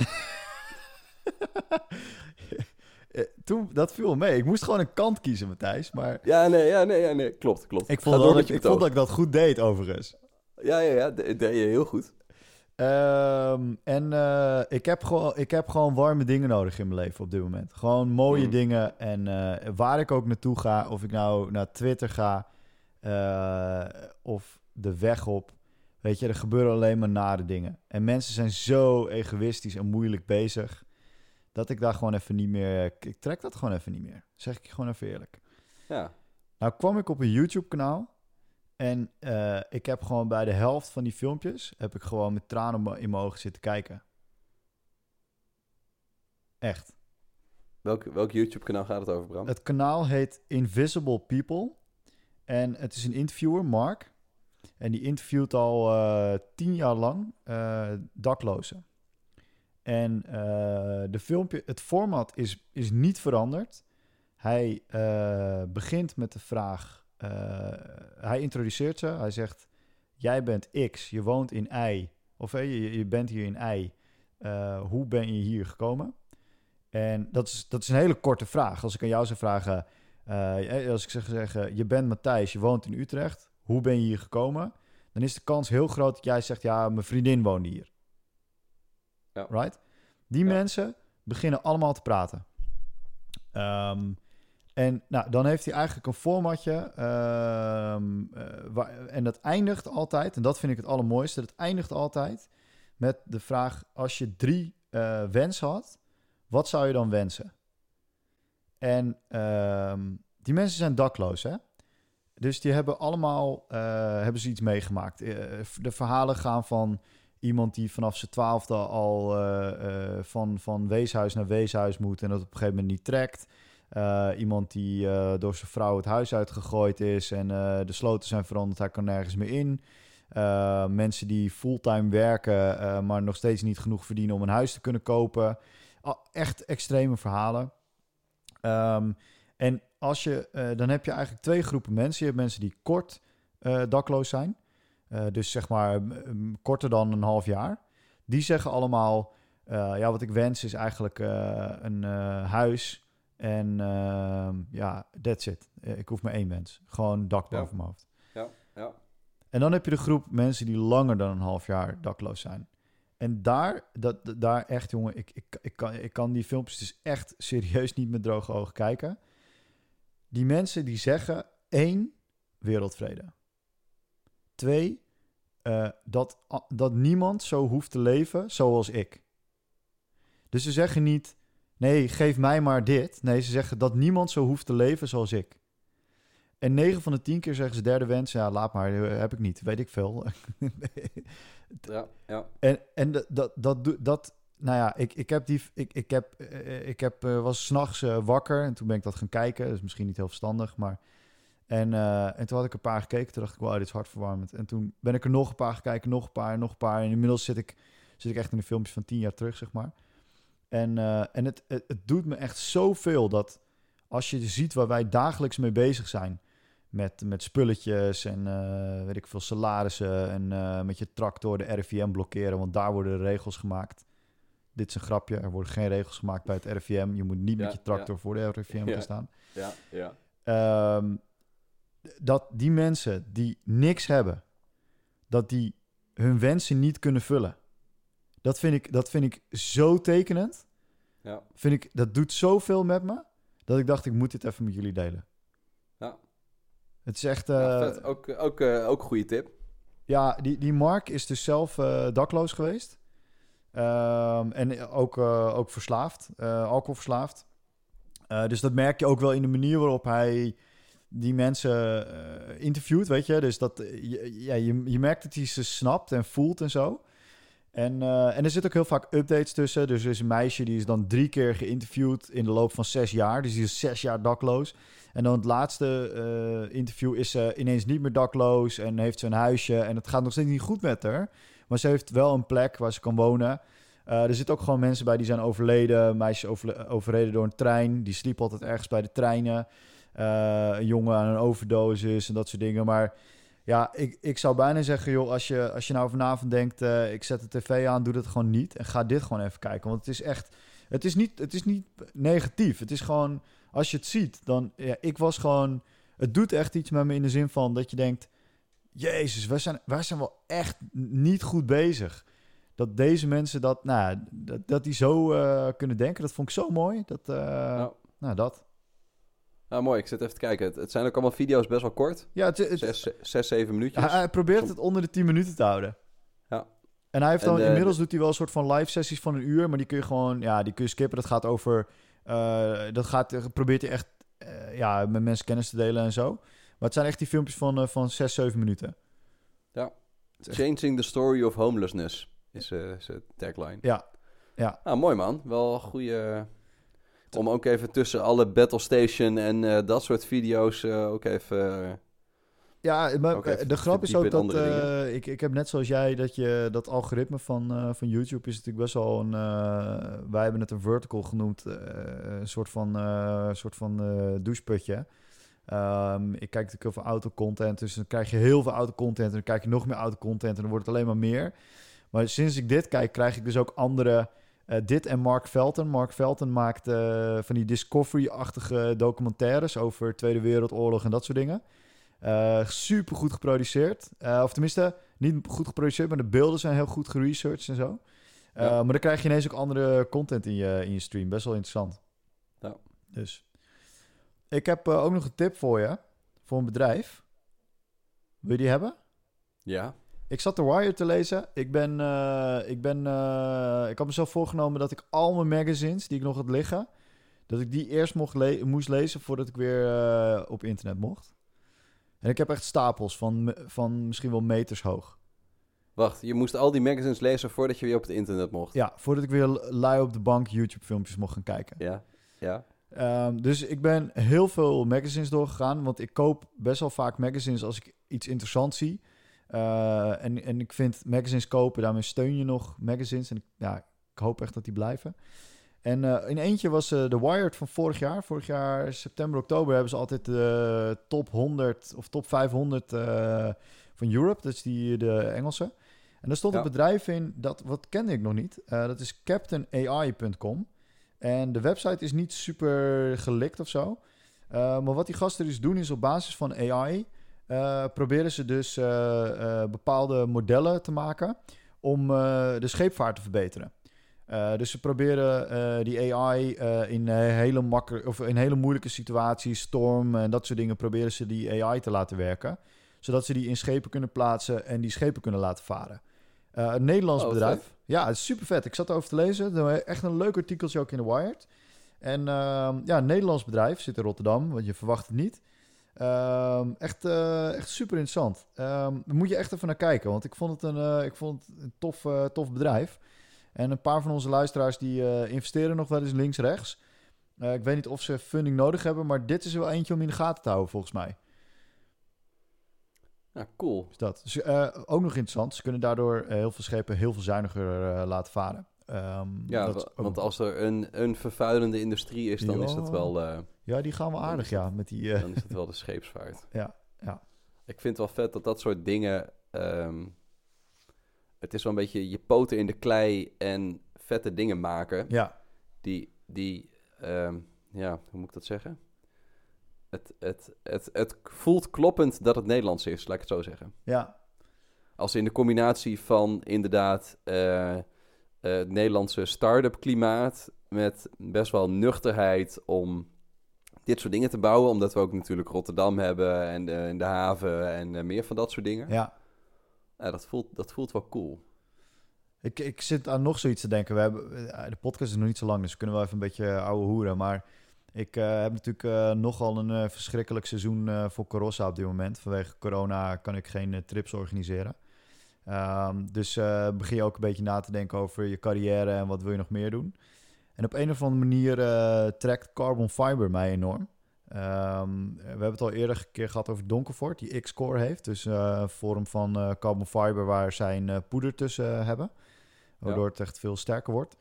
Eh, Toen, dat viel mee. Ik moest gewoon een kant kiezen, Matthijs. Maar Ja, nee, ja, nee, ja, nee. Klopt, klopt. ik vond, dat, ik vond dat ik dat goed deed, overigens. Ja, ja, ja. Deed je heel goed. Ehm, en eh, ik, heb gewoon, ik heb gewoon warme dingen nodig in mijn leven op dit moment. Gewoon mooie Mm. dingen. En eh, waar ik ook naartoe ga, of ik nou naar Twitter ga eh, of de weg op. Weet je, er gebeuren alleen maar nare dingen. En mensen zijn zo egoïstisch en moeilijk bezig. Dat ik daar gewoon even niet meer. Ik trek dat gewoon even niet meer. Zeg ik je gewoon even eerlijk. Ja. Nou kwam ik op een YouTube-kanaal. En eh, ik heb gewoon bij de helft van die filmpjes... heb ik gewoon met tranen in mijn- ogen zitten kijken. Echt. Welk, welk YouTube-kanaal gaat het over, Bram? Het kanaal heet Invisible People. En het is een interviewer, Mark. En die interviewt al eh, tien jaar lang eh, daklozen. En de filmpje, het format is, is niet veranderd. Hij begint met de vraag... eh, hij introduceert ze. Hij zegt... Jij bent X, je woont in Y. Of eh, je, je bent hier in Y. Eh, hoe ben je hier gekomen? En dat is, dat is een hele korte vraag. Als ik aan jou zou vragen... als ik zeg zeggen, je bent Matthijs, je woont in Utrecht. Hoe ben je hier gekomen? Dan is de kans heel groot dat jij zegt... Ja, mijn vriendin woonde hier. Ja. Right? Die Ja. mensen beginnen allemaal te praten. Ehm, en nou, dan heeft hij eigenlijk een formatje. ehm, eh, en dat eindigt altijd, en dat vind ik het allermooiste. Dat eindigt altijd met de vraag: als je drie eh, wensen had, wat zou je dan wensen? En ehm, die mensen zijn dakloos, hè? Dus die hebben allemaal eh, hebben ze iets meegemaakt. De verhalen gaan van iemand die vanaf zijn twaalfde al van, van weeshuis naar weeshuis moet en dat op een gegeven moment niet trekt. Eh, iemand die eh, door zijn vrouw het huis uitgegooid is en eh, de sloten zijn veranderd, hij kan nergens meer in. Mensen die fulltime werken, maar nog steeds niet genoeg verdienen om een huis te kunnen kopen. Echt extreme verhalen. Ehm, en als je, dan heb je eigenlijk twee groepen mensen. Je hebt mensen die kort dakloos zijn. Dus zeg maar korter dan een half jaar. Die zeggen allemaal, ja, wat ik wens is eigenlijk een huis. En ehm, ja, that's it. Eh, ik hoef maar één wens. Gewoon dak Ja. boven mijn hoofd. Ja, ja. En dan heb je de groep mensen die langer dan een half jaar dakloos zijn. En daar, dat, daar echt, jongen, ik, ik, ik, kan, ik kan die filmpjes dus echt serieus niet met droge ogen kijken. Die mensen die zeggen één wereldvrede. Twee, eh, dat, dat niemand zo hoeft te leven zoals ik. Dus ze zeggen niet, nee, geef mij maar dit. Nee, ze zeggen dat niemand zo hoeft te leven zoals ik. En 9 van de 10 keer zeggen ze derde wens, ja, laat maar, eh, heb ik niet, weet ik veel. Ja, ja. En, en dat, dat, dat, dat, nou ja, ik, ik heb die, ik, ik heb, eh, ik heb, eh, was s'nachts nachts wakker en toen ben ik dat gaan kijken. Dat is misschien niet heel verstandig, maar. En, en toen had ik een paar gekeken, toen dacht ik, wow, dit is hartverwarmend. En toen ben ik er nog een paar gekeken, nog een paar, nog een paar. En inmiddels zit ik, zit ik echt in de filmpjes van tien jaar terug, zeg maar. En, eh, en het, het, het doet me echt zoveel dat als je ziet waar wij dagelijks mee bezig zijn. Met, met spulletjes en eh, weet ik veel, salarissen. En eh, met je tractor de RIVM blokkeren, want daar worden de regels gemaakt. Dit is een grapje, er worden geen regels gemaakt bij het RIVM. Je moet niet Ja, met je tractor voor de RIVM Ja. gaan staan. Ja, ja. Ehm, dat die mensen die niks hebben, dat die hun wensen niet kunnen vullen. Dat vind ik, dat vind ik zo tekenend. Ja. Vind ik, dat doet zoveel met me, dat ik dacht, ik moet dit even met jullie delen. Ja. Het is echt... Ja, eh. Ook, ook, eh, ook een goede tip. Ja, die, die Mark is dus zelf eh, dakloos geweest. Ehm, en ook, eh, ook verslaafd, eh, alcoholverslaafd. Eh, dus dat merk je ook wel in de manier waarop hij die mensen eh, interviewt, weet je. Dus dat, eh, ja, je, je merkt dat hij ze snapt en voelt en zo. En, eh, en er zitten ook heel vaak updates tussen. Dus er is een meisje die is dan drie keer geïnterviewd in de loop van zes jaar. Dus die is zes jaar dakloos. En dan het laatste eh, interview is ze ineens niet meer dakloos en heeft ze een huisje. En het gaat nog steeds niet goed met haar. Maar ze heeft wel een plek waar ze kan wonen. Eh, er zitten ook gewoon mensen bij die zijn overleden. Een meisje overle- overleden door een trein. Die sliep altijd ergens bij de treinen. Een jongen aan een overdosis en dat soort dingen. Maar ja, ik, ik zou bijna zeggen, joh, als je, als je nou vanavond denkt, eh, ik zet de tv aan, doe dat gewoon niet. En ga dit gewoon even kijken. Want het is echt, het is niet, het is niet negatief. Het is gewoon, als je het ziet, dan, ja, ik was gewoon, het doet echt iets met me in de zin van dat je denkt, jezus, wij zijn, wij zijn wel echt niet goed bezig. Dat deze mensen dat, nou, dat, dat die zo eh, kunnen denken, dat vond ik zo mooi. Dat, eh, nou, dat. Nou, mooi. Ik zit even te kijken. Het, het zijn ook allemaal video's best wel kort. Ja, het, het, Zes, zes zeven minuutjes. hij, hij probeert het onder de 10 minuten te houden. Ja. En hij heeft En dan, de- inmiddels doet hij wel een soort van live sessies van een uur, maar die kun je gewoon, ja, die kun je skippen. Dat gaat over, eh, dat gaat, probeert hij echt, eh, ja, met mensen kennis te delen en zo. Maar het zijn echt die filmpjes van, eh, van 6, 7 minuten. Changing the story of homelessness is eh, zijn tagline. Ja, ja. Nou, mooi man. Wel een goede... Om ook even tussen alle Battle Station en eh, dat soort video's eh, ook even... eh, Ja, maar de grap is ook dat ik, ik heb net zoals jij dat je dat algoritme van, van YouTube is natuurlijk best wel een. wij hebben het een vertical genoemd, een soort van, soort van doucheputje. Ehm, ik kijk natuurlijk heel veel autocontent, dus dan krijg je heel veel autocontent en dan krijg je nog meer autocontent en dan wordt het alleen maar meer. Maar sinds ik dit kijk, krijg ik dus ook andere. Eh, dit en Mark Felton. Mark Felton maakt eh, van die Discovery-achtige documentaires over Tweede Wereldoorlog en dat soort dingen. Eh super goed geproduceerd. Of tenminste, niet goed geproduceerd, maar de beelden zijn heel goed geresearched en zo. Ja. Maar dan krijg je ineens ook andere content in je, in je stream. Best wel interessant. Ja. Dus. Ik heb ook nog een tip voor je. Voor een bedrijf. Wil je die hebben? ja. Ik zat The Wire te lezen. Ik ben, eh, ik ben, eh, ik had mezelf voorgenomen dat ik al mijn magazines die ik nog had liggen, dat ik die eerst mocht le- moest lezen voordat ik weer eh, op internet mocht. En ik heb echt stapels van, van misschien wel meters hoog. Wacht, je moest al die magazines lezen voordat je weer op het internet mocht. Ja, voordat ik weer lui op de bank YouTube filmpjes mocht gaan kijken. Ja. Ja. Ehm, dus ik ben heel veel magazines doorgegaan. Want ik koop best wel vaak magazines als ik iets interessants zie. Eh, en, en ik vind magazines kopen, daarmee steun je nog magazines. En ik, ja, ik hoop echt dat die blijven. En eh, in eentje was eh The Wired van vorig jaar. Vorig jaar, september, oktober, hebben ze altijd de top 100 of top 500 eh, van Europe. Dat is die, de Engelse. En daar stond Ja. een bedrijf in, dat, wat kende ik nog niet. Eh, dat is captainai.com. En de website is niet super gelikt of zo. Maar wat die gasten dus doen is op basis van AI... Uh, proberen ze dus uh, bepaalde modellen te maken... om uh, de scheepvaart te verbeteren. Eh, dus ze proberen eh, die AI eh, in, eh, hele makkelijk of in hele moeilijke situaties, storm en dat soort dingen, proberen ze die AI te laten werken. Zodat ze die in schepen kunnen plaatsen en die schepen kunnen laten varen. Eh, een Nederlands Oh, bedrijf. vet. Ja, het is super vet. Ik zat erover te lezen. Echt een leuk artikeltje ook in de Wired. En ehm, ja, een Nederlands bedrijf zit in Rotterdam, want je verwacht het niet. Ehm, echt, eh, echt super interessant. Ehm daar moet je echt even naar kijken, want ik vond het een, eh, ik vond het een tof, eh, tof bedrijf. En een paar van onze luisteraars die investeren nog wel eens links-rechts. Ik weet niet of ze funding nodig hebben, maar dit is er wel eentje om in de gaten te houden, volgens mij. Ja, cool. Is dat. Dus, ook nog interessant, ze kunnen daardoor heel veel schepen heel veel zuiniger laten varen. Ehm, Ja, dat want als er een, een vervuilende industrie is, dan is dat wel, ja, die gaan wel aardig, ja, met die... eh, dan is het wel de scheepsvaart. Ja, ja. Ik vind het wel vet dat dat soort dingen... ehm, het is wel een beetje je poten in de klei en vette dingen maken. ja, Die, die ehm, ja, hoe moet ik dat zeggen? Het, het, het, het voelt kloppend dat het Nederlands is, laat ik het zo zeggen. ja, Als in de combinatie van inderdaad eh, eh, het Nederlandse start-up klimaat met best wel nuchterheid om dit soort dingen te bouwen. Omdat we ook natuurlijk Rotterdam hebben en de, en de haven en eh, meer van dat soort dingen. ja. Ja, dat, voelt, dat voelt wel cool. Ik, ik zit aan nog zoiets te denken. We hebben, eh, de podcast is nog niet zo lang, dus we kunnen wel even een beetje eh, ouwe hoeren. Maar ik heb natuurlijk eh, nogal een verschrikkelijk seizoen voor Corossa op dit moment. Vanwege corona kan ik geen trips organiseren. Ehm, dus begin je ook een beetje na te denken over je carrière en wat wil je nog meer doen. En op een of andere manier eh, trekt carbon fiber mij enorm. Ehm, we hebben het al eerder een keer gehad over Donkervoort, die X-core heeft. Dus eh, een vorm van eh, carbon fiber waar zij een eh, poeder tussen hebben. Waardoor het echt veel sterker wordt.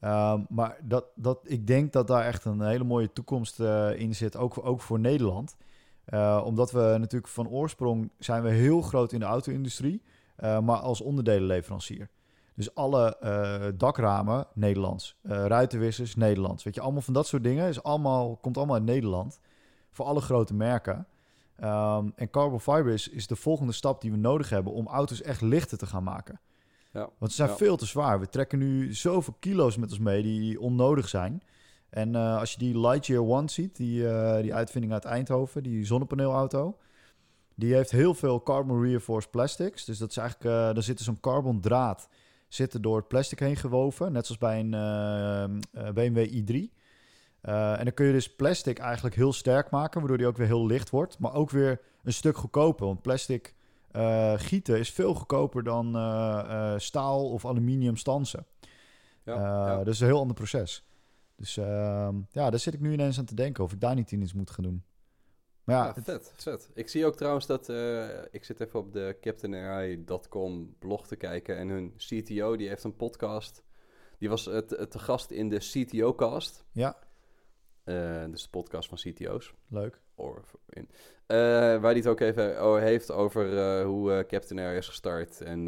Ehm, maar dat, dat, ik denk dat daar echt een hele mooie toekomst in zit, ook, ook voor Nederland. Omdat we natuurlijk van oorsprong zijn we heel groot in de auto-industrie, eh, maar als onderdelenleverancier. Dus alle eh, dakramen Nederlands, eh, ruitenwissers Nederlands. Weet je, allemaal van dat soort dingen is allemaal, komt allemaal uit Nederland. Voor alle grote merken. Ehm, en carbon fiber is, is de volgende stap die we nodig hebben om auto's echt lichter te gaan maken. Ja. Want ze zijn Ja. veel te zwaar. We trekken nu zoveel kilo's met ons mee die onnodig zijn. En eh, als je die Lightyear One ziet, die, die uitvinding uit Eindhoven, die zonnepaneelauto, die heeft heel veel carbon reinforced plastics. Dus dat is eigenlijk, daar zit zo'n carbon draad zitten door het plastic heen gewoven, net zoals bij een eh, eh, BMW i3. Eh, en dan kun je dus plastic eigenlijk heel sterk maken, waardoor die ook weer heel licht wordt, maar ook weer een stuk goedkoper. Want plastic gieten is veel goedkoper dan staal of aluminium stansen. Ja, is een heel ander proces. Dus ehm, ja, daar zit ik nu ineens aan te denken of ik daar niet iets moet gaan doen. Ja, Ja, het- vet, vet. Ik zie ook trouwens dat... eh, ik zit even op de CaptainAI.com blog te kijken. En hun CTO, die heeft een podcast. Die was eh, te te gast in de CTO-cast. ja, Eh, dus de podcast van CTO's. leuk. In. Waar hij het ook even o- heeft over hoe Captain Air is gestart. En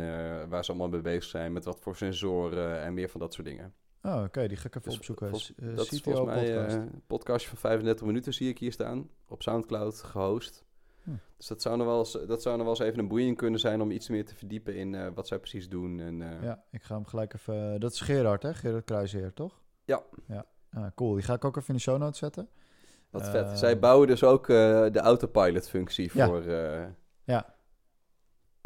waar ze allemaal mee bezig zijn. Met wat voor sensoren en meer van dat soort dingen. Oh, oké, die ga ik even Dus opzoeken. vol- S- eh, dat is volgens mij podcast. eh, een podcastje van 35 minuten zie ik hier staan. Op Soundcloud gehost. Hm. Dus dat zou, nog wel eens, dat zou nog wel eens even een boeiing kunnen zijn om iets meer te verdiepen in eh, wat zij precies doen. En, Ja, ik ga hem gelijk even... Dat is Gerard, hè? Gerard Kruisheer, toch? Ja. Ja, ah, cool. Die ga ik ook even in de show notes zetten. Wat vet. Zij bouwen dus ook de autopilot-functie Ja. voor. Ja.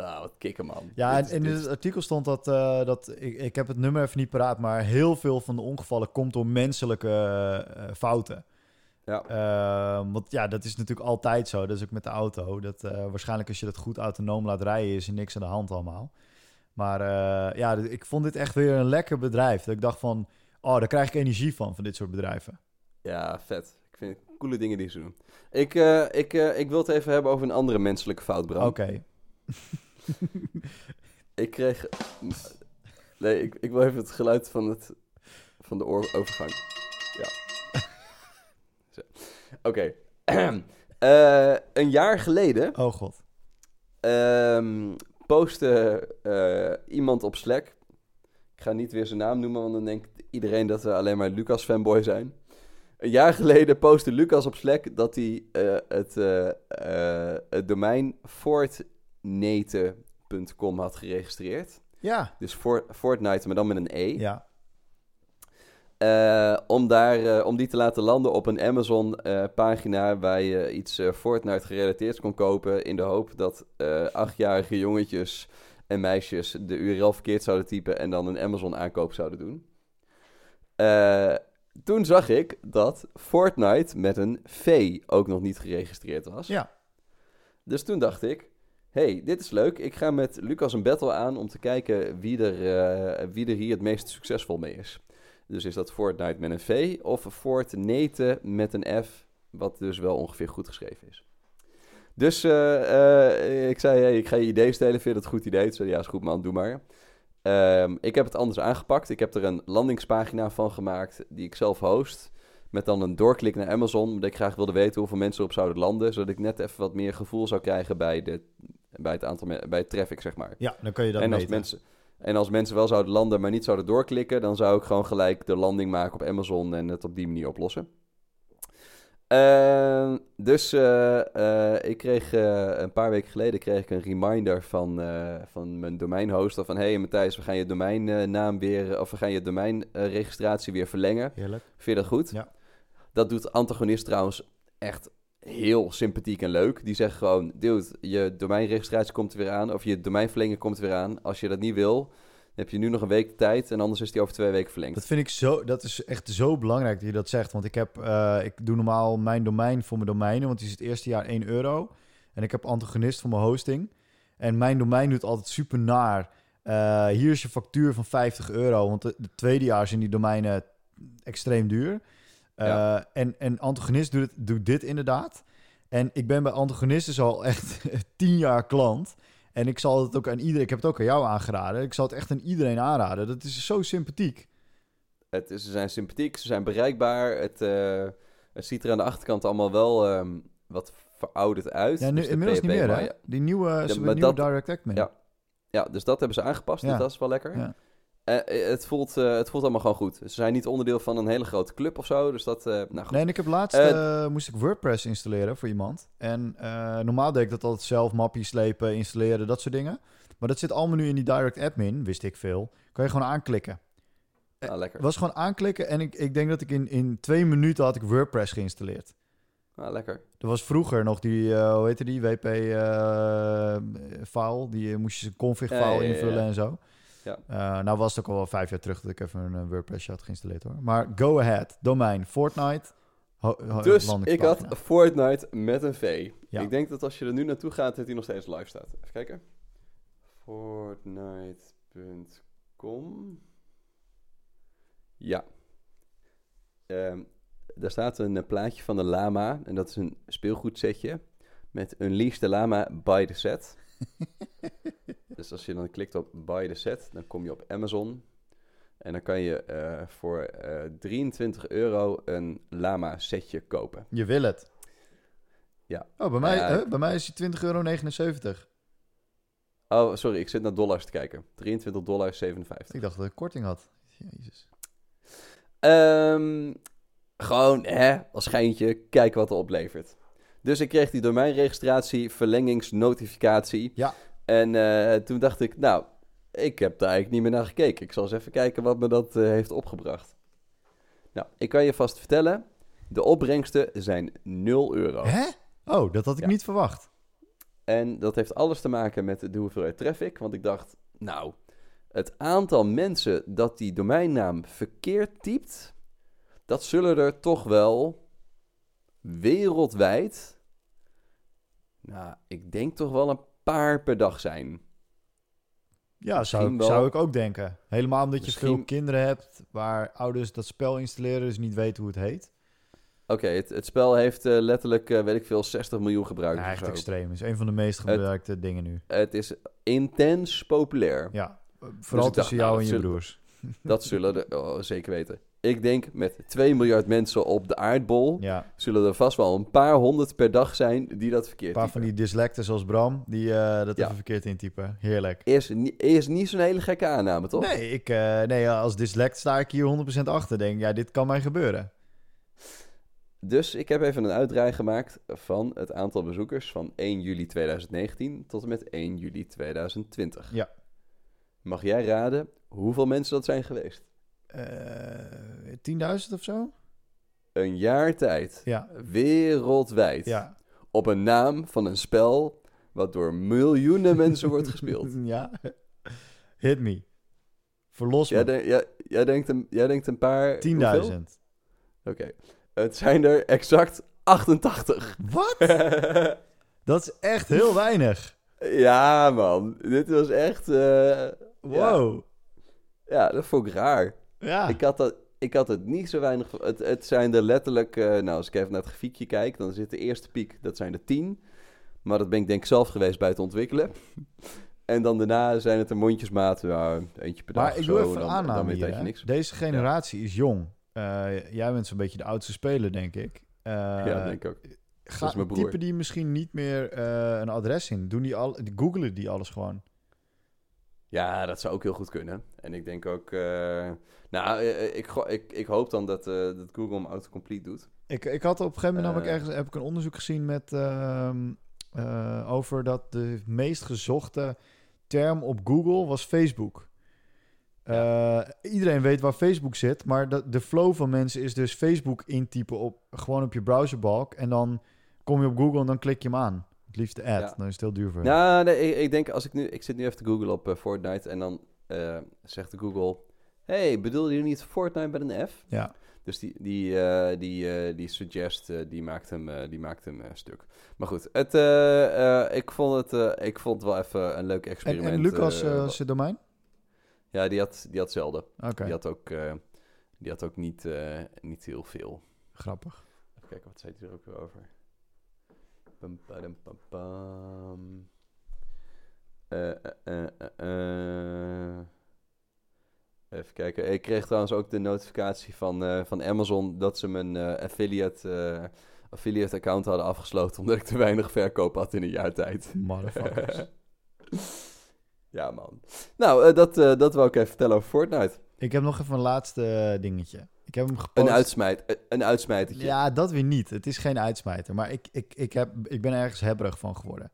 Ah, wat kicken, man. Ja, Dit en is- in dit het artikel stond dat, eh, dat ik, ik heb het nummer even niet paraat, maar heel veel van de ongevallen komt door menselijke eh, fouten. Ja. Ehm, want ja, dat is natuurlijk altijd zo. Dat is ook met de auto. Dat, eh, waarschijnlijk als je dat goed autonoom laat rijden, is er niks aan de hand allemaal. Maar ja, ik vond dit echt weer een lekker bedrijf. Dat ik dacht van, oh, daar krijg ik energie van, van dit soort bedrijven. Ja, vet. Ik vind het coole dingen die ze doen. Ik, ik, ik wil het even hebben over een andere menselijke fout, Bram. Oké, Ik kreeg... Nee, ik, ik wil even het geluid van, het, van de oorovergang. Ja. Oké. Eh, een jaar geleden oh god. ehm postte eh, iemand op Slack... Ik ga niet weer zijn naam noemen, want dan denkt iedereen dat we alleen maar Lucas-fanboy zijn. Een jaar geleden postte Lucas op Slack dat hij eh, het, het domein fortnite.com had geregistreerd. Ja, Dus for, Fortnite, maar dan met een E. ja, Eh, om, daar, eh, om die te laten landen op een Amazon-pagina waar je iets eh, Fortnite gerelateerd kon kopen. In de hoop dat eh, achtjarige jongetjes en meisjes de URL verkeerd zouden typen en dan een Amazon-aankoop zouden doen. Eh, toen zag ik dat Fortnite met een V ook nog niet geregistreerd was. Ja. Dus toen dacht ik, hey, dit is leuk. Ik ga met Lucas een battle aan om te kijken wie er, eh, wie er hier het meest succesvol mee is. Dus is dat Fortnite met een V of Fortnite met een F, wat dus wel ongeveer goed geschreven is. Dus eh, eh, ik zei, hey, ik ga je idee stelen, vind je dat een goed idee? Toen zei ja, is goed man, doe maar. Ehm, ik heb het anders aangepakt. Ik heb er een landingspagina van gemaakt die ik zelf host. Met dan een doorklik naar Amazon, omdat ik graag wilde weten hoeveel mensen erop zouden landen. Zodat ik net even wat meer gevoel zou krijgen bij, de, bij, het, aantal bij het traffic, zeg maar. Ja, dan kun je dat en, als meten. mensen, en als mensen wel zouden landen, maar niet zouden doorklikken, dan zou ik gewoon gelijk de landing maken op Amazon en het op die manier oplossen. Ehm, dus eh, eh, ik kreeg eh, een paar weken geleden kreeg ik een reminder van, van mijn domeinhoster van hey Matthijs, we gaan je domeinnaam weer of we gaan je domeinregistratie weer verlengen. Heerlijk. Vind je dat goed? Ja. Dat doet Antagonist trouwens echt heel sympathiek en leuk. Die zegt gewoon, dude, je domeinregistratie komt er weer aan. Of je domeinverlenging komt er weer aan. Als je dat niet wil, heb je nu nog een week de tijd. En anders is die over twee weken verlengd. Dat vind ik zo, dat is echt zo belangrijk dat je dat zegt. Want ik heb, eh, ik doe normaal mijn domein voor mijn domeinen, want die is het eerste jaar 1 euro. En ik heb antagonist voor mijn hosting. En mijn domein doet altijd super naar. Eh, hier is je factuur van 50 euro, want de, de tweede jaar zijn die domeinen extreem duur. Eh, Ja. en, en antagonist doet, het, doet dit inderdaad. En ik ben bij antagonist dus al echt 10 jaar klant. En ik zal het ook aan iedereen, ik heb het ook aan jou aangeraden. Ik zal het echt aan iedereen aanraden. Dat is zo sympathiek. Het ze zijn sympathiek, ze zijn bereikbaar. Het, eh, het ziet er aan de achterkant allemaal wel ehm, wat verouderd uit. Ja, nu, Dus de inmiddels niet meer, hè? ja. Die nieuwe, ze hebben maar een nieuwe dat- Direct Act Ja. Ja, dus dat hebben ze aangepast. Ja. Dus dat is wel lekker. Eh, eh, het, voelt, eh, het voelt allemaal gewoon goed. Ze zijn niet onderdeel van een hele grote club of zo. Dus dat, nou goed. Nee, en ik heb laatst moest ik WordPress installeren voor iemand. En normaal deed ik dat altijd zelf, mapjes slepen, installeren, dat soort dingen. Maar dat zit allemaal nu in die Direct Admin, wist ik veel. Kan je gewoon aanklikken. Ah, lekker. Het was gewoon aanklikken en ik, ik denk dat ik in, in twee minuten had ik WordPress geïnstalleerd. Ah, lekker. Er was vroeger nog die, hoe heette die, WP-file. die moest je een config-file Ja, ja, ja, ja. invullen en zo. Ja. Eh, nou was het ook al wel vijf jaar terug dat ik even een eh, WordPress had geïnstalleerd hoor. Maar go ahead, domein, Fortnite. Dus ik had Fortnite met een V. Ja. Ik denk dat als je er nu naartoe gaat, dat hij nog steeds live staat. Even kijken. Fortnite.com Ja. Ehm, daar staat een eh, plaatje van een lama. En dat is een speelgoedsetje. Met Unleash the Lama by the set. dus als je dan klikt op buy the set, dan kom je op Amazon. En dan kan je eh, voor eh 23 euro een lama setje kopen. Je wil het. Ja. Oh, bij mij, hè? bij mij is die 20,79 euro. Oh, sorry, ik zit naar dollars te kijken. 23 dollar 57. Ik dacht dat ik korting had. Jezus. Ehm, gewoon, hè, als schijntje, kijken wat het oplevert. Dus ik kreeg die domeinregistratie, verlengingsnotificatie. Ja. En eh, toen dacht ik, nou, ik heb daar eigenlijk niet meer naar gekeken. Ik zal eens even kijken wat me dat eh, heeft opgebracht. Nou, ik kan je vast vertellen, de opbrengsten zijn 0 euro. Hè? Oh, dat had ik Ja. niet verwacht. En dat heeft alles te maken met de hoeveelheid traffic. Want ik dacht, nou, het aantal mensen dat die domeinnaam verkeerd typt, dat zullen er toch wel wereldwijd, nou, ik denk toch wel een paar per dag zijn. Ja, zou, wel. zou ik ook denken. Helemaal omdat je veel kinderen hebt waar ouders dat spel installeren, dus niet weten hoe het heet. Oké, het, het spel heeft eh, letterlijk, eh, weet ik veel, 60 miljoen gebruikers. Ja, echt extreem. Het is een van de meest gebruikte dingen nu. Het is intens populair. Ja, vooral ik dacht, tussen jou en je zullen- broers. Dat zullen oh, zeker weten. Ik denk met 2 miljard mensen op de aardbol, Ja, zullen er vast wel een paar honderd per dag zijn die dat verkeerd een paar van die dyslecten zoals Bram, die eh, dat Ja. even verkeerd intypen. Heerlijk. Is, ni- is niet zo'n hele gekke aanname, toch? Nee, ik, eh, nee, als dyslect sta ik hier 100% achter. Denk, ja, dit kan mij gebeuren. Dus ik heb even een uitdraai gemaakt van het aantal bezoekers van 1 juli 2019 tot en met 1 juli 2020. Ja. Mag jij raden hoeveel mensen dat zijn geweest? Eh 10.000 of zo? Een jaar tijd. Ja. Wereldwijd. Ja. Op een naam van een spel wat door miljoenen mensen wordt gespeeld. ja. Hit me. Verlos Jij, me. de- jij, jij, denkt een, jij denkt een paar... 10.000. hoeveel? Oké. Het zijn er exact 88. Wat? Dat is echt heel weinig. ja, man. Dit was echt... eh, Wow. Ja, dat vond ik raar. Ja. Ik, had dat, ik had het niet zo weinig... Het, het zijn er letterlijk... eh, nou, als ik even naar het grafiekje kijk... dan zit de eerste piek, dat zijn er 10. Maar dat ben ik denk ik zelf geweest bij het ontwikkelen. En dan daarna zijn het er mondjesmaat. Ja, eentje per dag Maar ik doe even dan, dan aanname weet hier. je hè. niks. Deze generatie is jong. Eh, jij bent zo'n beetje de oudste speler, denk ik. Eh, ja, denk ik ook. ga, is mijn broer. typen die misschien niet meer een adres in? Doen die al, googelen die alles gewoon? Ja, dat zou ook heel goed kunnen. En ik denk ook... eh, nou, eh, ik, go- ik, ik hoop dan dat, eh, dat Google hem autocomplete doet. Ik, ik had op een gegeven moment namelijk Eh. ergens heb ik een onderzoek gezien met ehm, eh, over dat de meest gezochte term op Google was Facebook. Eh, iedereen weet waar Facebook zit, maar de, de flow van mensen is dus Facebook intypen op gewoon op je browserbalk en dan kom je op Google en dan klik je hem aan. Het liefst de ad, Ja. dan is het heel duur voor. Nou, nee, ik, ik denk als ik nu... Ik zit nu even te googlen op eh, Fortnite en dan eh, zegt de Google... hey, bedoelde je niet Fortnite met een F? Ja. Dus die, die, eh, die, die suggest, die maakt hem, die maakt hem stuk. Maar goed, het, ik, vond het, ik vond het wel even een leuk En, experiment. en Lucas eh, eh, zijn domein? ja, die had, die had zelden. Oké, Die had ook, die had ook niet, niet heel veel. grappig. Even kijken, wat zei hij er ook weer over? Pam, pam, pam. Even kijken. Ik kreeg trouwens ook de notificatie van, eh, van Amazon dat ze mijn eh, affiliate, eh, affiliate account hadden afgesloten omdat ik te weinig verkoop had in een jaar tijd. Motherfuckers. ja, man. Nou, dat, dat wou ik even vertellen over Fortnite. ik heb nog even een laatste dingetje. Ik heb hem gepost. Een, uitsmijt, een uitsmijtertje. Ja, dat weer niet. Het is geen uitsmijter. Maar ik, ik, ik, heb, ik ben ergens hebberig van geworden.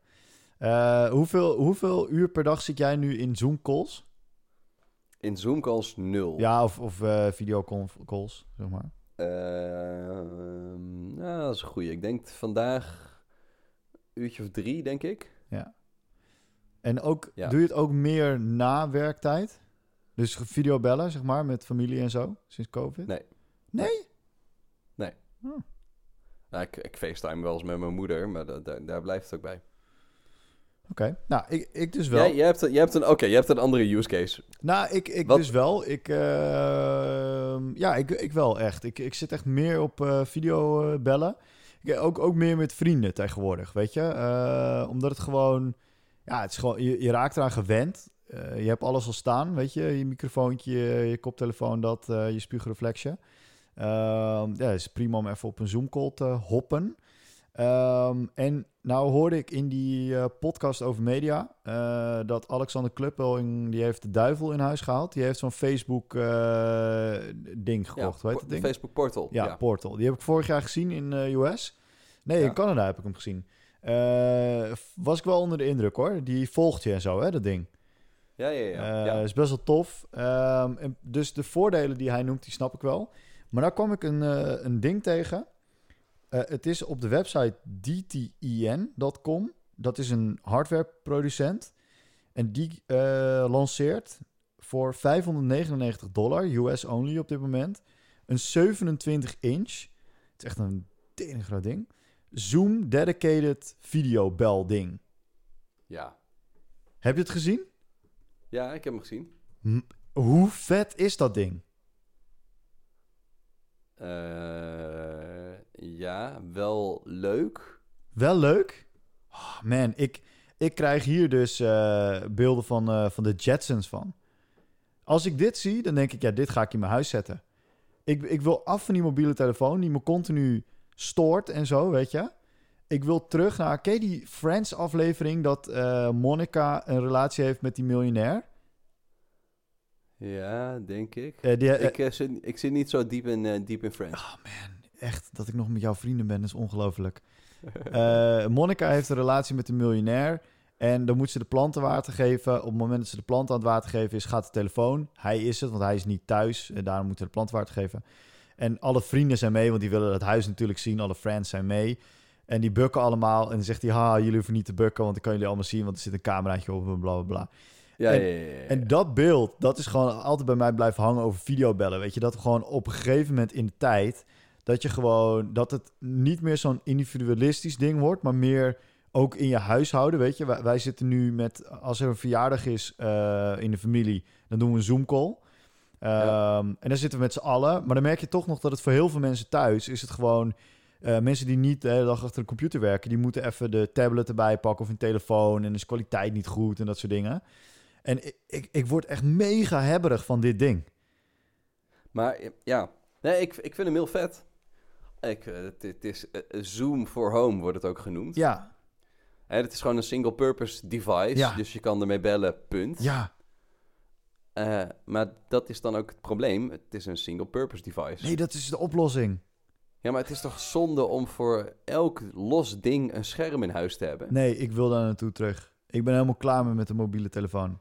Eh, hoeveel, hoeveel uur per dag zit jij nu in Zoom calls? In Zoom calls nul. Ja, of, of eh videocalls, calls, zeg maar. Ehm, nou, dat is een goeie. Ik denk vandaag een uurtje of drie, denk ik. En ook, Ja. doe je het ook meer na werktijd? Dus videobellen, zeg maar, met familie en zo, sinds COVID? Nee. Nee? Nou, ik, ik facetime wel eens met mijn moeder, maar da- da- daar blijft het ook bij. Oké. Nou, ik, ik dus wel. Jij, jij hebt, een- jij hebt een, oké, jij hebt een andere use case. Nou, ik, ik Wat- dus wel. Ik, ehm, ja, ik, ik wel echt. Ik, ik zit echt meer op eh video eh, bellen. Ik, ook, ook meer met vrienden tegenwoordig, weet je. Eh, omdat het gewoon... Ja, het is gewoon... Je, je raakt eraan gewend. Eh, je hebt alles al staan, weet je. Je microfoontje, je, koptelefoon, dat, eh, je spuugreflexje. Ehm ja, het is prima om even op een Zoom-call te hoppen. Ehm, en nou hoorde ik in die eh, podcast over media dat Alexander Kluppel, die heeft de duivel in huis gehaald. Die heeft zo'n Facebook ding gekocht, ja, weet het ding? Facebook Portal. ja, Ja. Portal. Die heb ik vorig jaar gezien in eh US. Nee, Ja. in Canada heb ik hem gezien. Was ik wel onder de indruk hoor. Die volgt je en zo, hè, dat ding. Ja, ja, ja. Eh, ja. Is best wel tof. Ehm, en dus de voordelen die hij noemt, die snap ik wel. Maar daar kwam ik een, eh, een ding tegen. Eh, het is op de website dtin.com. Dat is een hardwareproducent. En die lanceert voor 599 dollar, US only op dit moment, een 27 inch. Het is echt een tering groot ding. Zoom dedicated videobel ding. ja. Heb je het gezien? Ja, ik heb hem gezien. Hoe vet is dat ding? Eh, ja, wel leuk. Wel leuk. Oh, man, ik, ik krijg hier dus eh, beelden van, eh, van de Jetsons van. Als ik dit zie, dan denk ik, ja, dit ga ik in mijn huis zetten. Ik, ik wil af van die mobiele telefoon die me continu stoort en zo, weet je. Ik wil terug naar, ken je die Friends-aflevering dat eh, Monica een relatie heeft met die miljonair? Ja, denk ik. Eh, die, eh, ik, zit, ik zit niet zo diep in, diep in Friends. Oh man, echt dat ik nog met jouw vrienden ben, is ongelooflijk. Monica heeft een relatie met een miljonair. En dan moet ze de planten water geven. Op het moment dat ze de planten aan het water geven is, gaat de telefoon. Hij is het, want hij is niet thuis. En daarom moet ze de planten water geven. En alle vrienden zijn mee, want die willen het huis natuurlijk zien. Alle friends zijn mee. En die bukken allemaal. En dan zegt hij, ha, jullie hoeven niet te bukken, want ik kan jullie allemaal zien, want er zit een cameraatje op en bla bla bla. Ja, En- ja, ja. En dat beeld, dat is gewoon altijd bij mij blijven hangen over videobellen. Weet je, dat gewoon op een gegeven moment in de tijd, dat je gewoon, dat het niet meer zo'n individualistisch ding wordt, maar meer ook in je huishouden. Weet je, wij, wij zitten nu met, als er een verjaardag is eh, in de familie, dan doen we een Zoom-call. Ehm, En dan zitten we met z'n allen. Maar dan merk je toch nog dat het voor heel veel mensen thuis is het gewoon. Eh, mensen die niet de hele dag achter de computer werken, die moeten even de tablet erbij pakken of een telefoon. En is kwaliteit niet goed en dat soort dingen. En ik, ik, ik word echt mega hebberig van dit ding. Maar ja, nee, ik, ik vind hem heel vet. Ik, eh, het, het is eh, Zoom for Home wordt het ook genoemd. Ja, Hè, het is gewoon een single-purpose device, Ja. dus je kan ermee bellen, punt. ja. Eh, maar dat is dan ook het probleem. Het is een single-purpose device. Nee, dat is de oplossing. Ja, maar het is toch zonde om voor elk los ding een scherm in huis te hebben? Nee, ik wil daar naartoe terug. Ik ben helemaal klaar met, met de mobiele telefoon.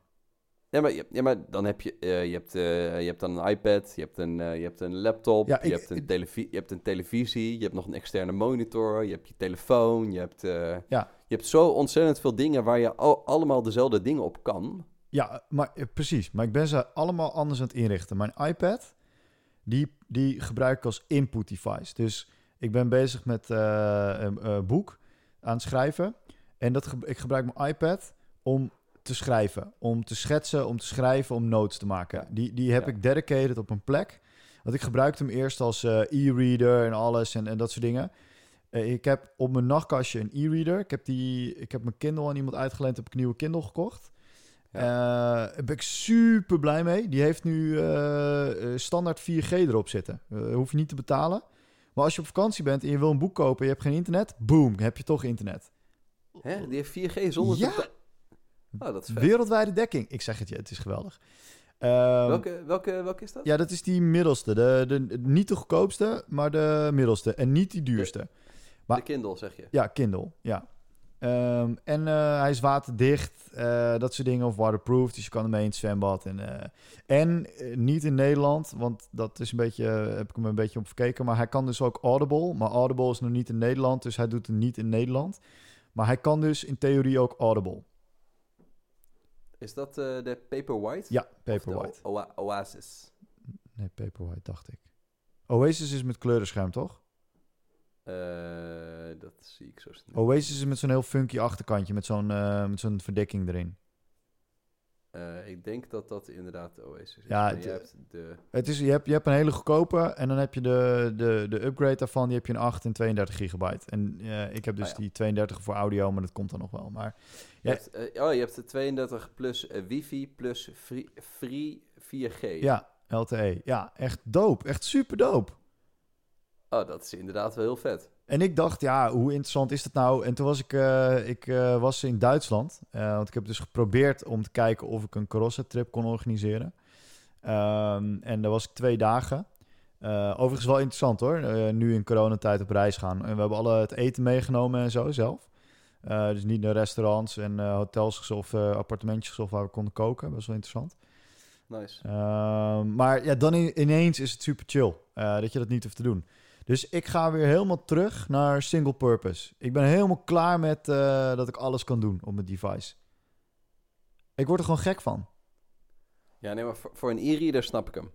Ja, maar, ja, maar dan heb je, eh, je, hebt, eh, je hebt dan een iPad, je hebt een, eh, je hebt een laptop, Ja, je, hebt een ik- televi- je hebt een televisie, je hebt nog een externe monitor, je hebt je telefoon, je hebt, Ja. je hebt zo ontzettend veel dingen waar je al, allemaal dezelfde dingen op kan. Ja, maar precies. Maar ik ben ze allemaal anders aan het inrichten. Mijn iPad, die, die gebruik ik als input device. Dus ik ben bezig met eh, een eh, boek aan het schrijven. En dat ge- ik gebruik mijn iPad om te schrijven. Om te schetsen, om te schrijven, om notes te maken. Die, die heb Ja. ik dedicated op een plek. Want ik gebruikte hem eerst als eh, e-reader en alles en, en dat soort dingen. Ik heb op mijn nachtkastje een e-reader. Ik heb, die, ik heb mijn Kindle aan iemand uitgeleend, heb ik een nieuwe Kindle gekocht. Eh, Daar ben ik super blij mee. Die heeft nu eh, eh, standaard 4G erop zitten. Eh, hoef je niet te betalen. Maar als je op vakantie bent en je wil een boek kopen en je hebt geen internet, boom, heb je toch internet. Hè? Die heeft 4G zonder Ja. te Oh, dat is. Wereldwijde dekking. Ik zeg het je, het is geweldig. Ehm, Welke, welke, welke is dat? Ja, dat is die middelste. De, de, niet de goedkoopste, maar de middelste. En niet die duurste. maar- De Kindle, zeg je. Ja, Kindle, ja. Ehm, en eh, hij is waterdicht, eh, dat soort dingen, of waterproof. Dus je kan ermee in het zwembad. En, eh, en niet in Nederland, want dat is een beetje, heb ik hem een beetje op gekeken. Maar hij kan dus ook Audible. Maar Audible is nog niet in Nederland, dus hij doet het niet in Nederland. Maar hij kan dus in theorie ook Audible. Is dat de Paperwhite? Ja, Paperwhite. Oasis? Nee, Paperwhite, dacht ik. Oasis is met kleurenscherm, toch? Eh, dat zie ik zo snel. Oasis is met zo'n heel funky achterkantje, met zo'n eh, met zo'n verdekking erin. Eh, ik denk dat dat inderdaad de Oasis is. Ja, het- je hebt de... Het is, je, hebt, je hebt een hele goedkope en dan heb je de, de, de upgrade daarvan. Die heb je een 8 en 32 gigabyte. En ik heb dus Ah, ja. die 32 voor audio, maar dat komt dan nog wel. Maar Je Ja. hebt, oh, je hebt de 32 plus wifi plus free, free 4G. ja, LTE. Ja, echt dope. Echt super dope. Oh, dat is inderdaad wel heel vet. En ik dacht, ja, hoe interessant is dat nou? En toen was ik, eh, ik eh, was in Duitsland. eh, want ik heb dus geprobeerd om te kijken of ik een Corsa-trip kon organiseren. Ehm, en daar was ik twee dagen. Overigens wel interessant hoor, nu in coronatijd op reis gaan. En we hebben alle het eten meegenomen en zo zelf. Dus niet naar restaurants en hotels of appartementjes of waar we konden koken. Best wel interessant. Nice. Ehm, maar ja, dan in- ineens is het super chill dat je dat niet hoeft te doen. Dus ik ga weer helemaal terug naar single purpose. Ik ben helemaal klaar met eh, dat ik alles kan doen op mijn device. Ik word er gewoon gek van. Ja, nee, maar voor, voor een e-reader snap ik hem.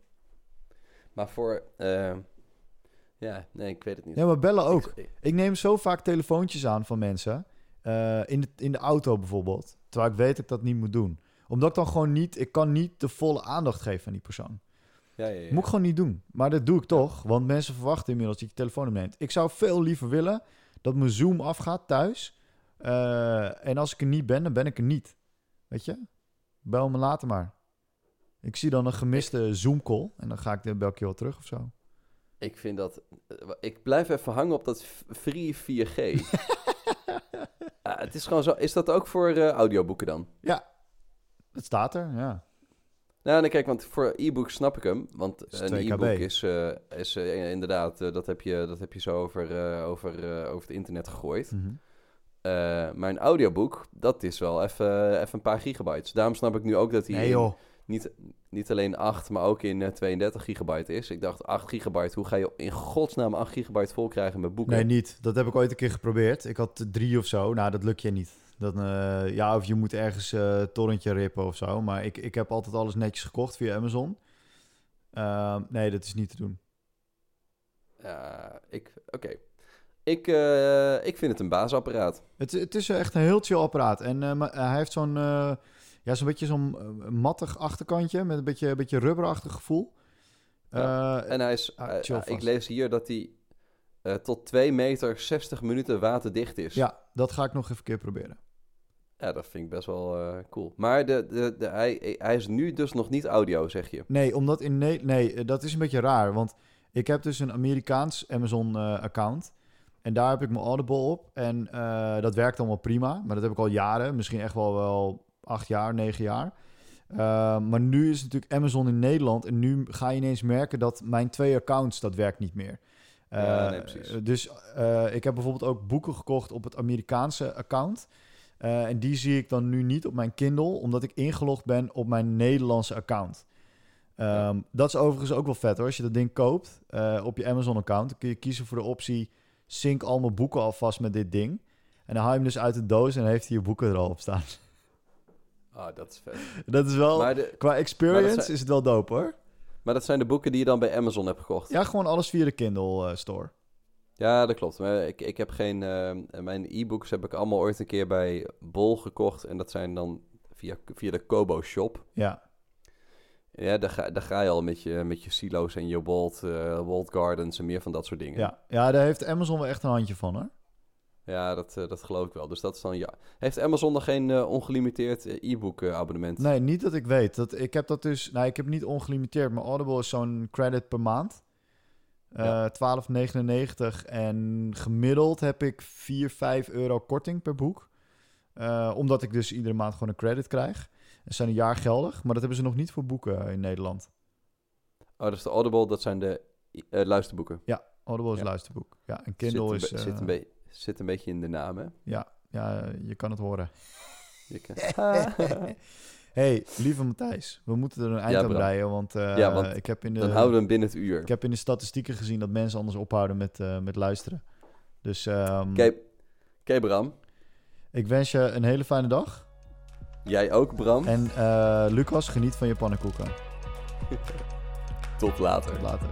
Maar voor... eh, ja, nee, ik weet het niet. Ja, maar bellen ook. Ik- Ik neem zo vaak telefoontjes aan van mensen. eh, in, de, in de auto bijvoorbeeld. Terwijl ik weet dat ik dat niet moet doen. Omdat ik dan gewoon niet... Ik kan niet de volle aandacht geven aan die persoon. Ja, ja, ja. Moet ik gewoon niet doen. Maar dat doe ik toch. Want mensen verwachten inmiddels dat je telefoon opneemt. Ik zou veel liever willen dat mijn Zoom afgaat thuis. Eh, en als ik er niet ben, dan ben ik er niet. Weet je? Bel me later maar. Ik zie dan een gemiste Zoom-call. En dan ga ik de bel wel terug of zo. Ik vind dat... eh, Ik blijf even hangen op dat free 4G. Ah, het is gewoon zo... Is dat ook voor eh, audioboeken dan? Het staat er, ja. Nou, nee, kijk, want voor e-book snap ik hem. Want Is een 2 KB. e-book is, eh, is eh, inderdaad, eh, dat, heb je, dat heb je zo over, over, over het internet gegooid. Mhm. Eh, maar een audioboek, dat is wel even even een paar gigabytes. Daarom snap ik nu ook dat hij Nee niet, niet alleen 8, maar ook in eh, 32 gigabyte is. Ik dacht 8 gigabyte, hoe ga je in godsnaam 8 gigabyte vol krijgen met boeken? Nee, niet. Dat heb ik ooit een keer geprobeerd. Ik had drie of zo. Nou, dat lukt je niet. Dan, eh, ja, of je moet ergens eh torrentje rippen of zo. Maar ik, ik heb altijd alles netjes gekocht via Amazon. Ehm, nee, dat is niet te doen. Ja, ik, oké. Ik, eh, ik vind het een baasapparaat. Het, het is echt een heel chill apparaat. En eh, maar, hij heeft zo'n eh, ja, zo'n beetje zo'n eh, mattig achterkantje met een beetje, een beetje rubberachtig gevoel. Ja, Eh, En hij is, ah, eh, ik lees hier dat hij eh, tot 2 meter 60 minuten waterdicht is. ja, dat ga ik nog even een keer proberen. Ja, dat vind ik best wel eh, cool. Maar de, de, de, hij, hij is nu dus nog niet audio, zeg je. Nee, omdat in Ne- nee, eh, dat is een beetje raar. Want ik heb dus een Amerikaans Amazon-account. en daar heb ik mijn Audible op. En eh, dat werkt allemaal prima. Maar dat heb ik al jaren. Misschien echt wel, wel acht jaar, negen jaar. Eh, maar nu is natuurlijk Amazon in Nederland. En nu ga je ineens merken dat mijn twee accounts, dat werkt niet meer. Eh, Ja, nee. Dus eh, ik heb bijvoorbeeld ook boeken gekocht op het Amerikaanse account. Eh, en die zie ik dan nu niet op mijn Kindle, omdat ik ingelogd ben op mijn Nederlandse account. Ehm, Dat is overigens ook wel vet hoor. Als je dat ding koopt eh, op je Amazon-account, dan kun je kiezen voor de optie: sync al mijn boeken alvast met dit ding. En dan haal je hem dus uit de doos en heeft hij je boeken er al op staan. Ah, dat is vet. dat is wel, de, qua experience zijn- is het wel dope hoor. maar dat zijn de boeken die je dan bij Amazon hebt gekocht. Ja, gewoon alles via de Kindle eh, store. Ja, dat klopt. Maar ik, ik heb geen... eh, mijn e-books heb ik allemaal ooit een keer bij Bol gekocht. En dat zijn dan via, via de Kobo Shop. Ja, Ja, daar ga, daar ga je al met je, met je silo's en je Walt, Walt Gardens en meer van dat soort dingen. ja. ja, daar heeft Amazon wel echt een handje van hoor. Ja, dat, eh, dat geloof ik wel. Dus dat is dan ja. Heeft Amazon nog geen ongelimiteerd e-book abonnement? Nee, niet dat ik weet. Dat, ik heb dat dus... Nou, ik heb niet ongelimiteerd, maar Audible is zo'n credit per maand. Eh Ja. 12,99 en gemiddeld heb ik 4, 5 euro korting per boek. Eh, omdat ik dus iedere maand gewoon een credit krijg. En zijn een jaar geldig, maar dat hebben ze nog niet voor boeken in Nederland. Oh, dus de Audible, dat zijn de eh, luisterboeken. Audible is Ja. luisterboek. Ja, en Kindle zit, is... eh, zit, een zit een beetje in de naam, hè? ja, ja, je kan het horen. Je kan- hey, lieve Matthijs, we moeten er een eind Ja, aan breien, want, eh, Ja, want ik, heb in de, dan houden we hem binnen het uur. ik heb in de statistieken gezien dat mensen anders ophouden met, eh, met luisteren. Dus Oké, Oké, Bram. ik wens je een hele fijne dag. Jij ook, Bram. En eh, Lucas, geniet van je pannenkoeken. Tot later. Tot later.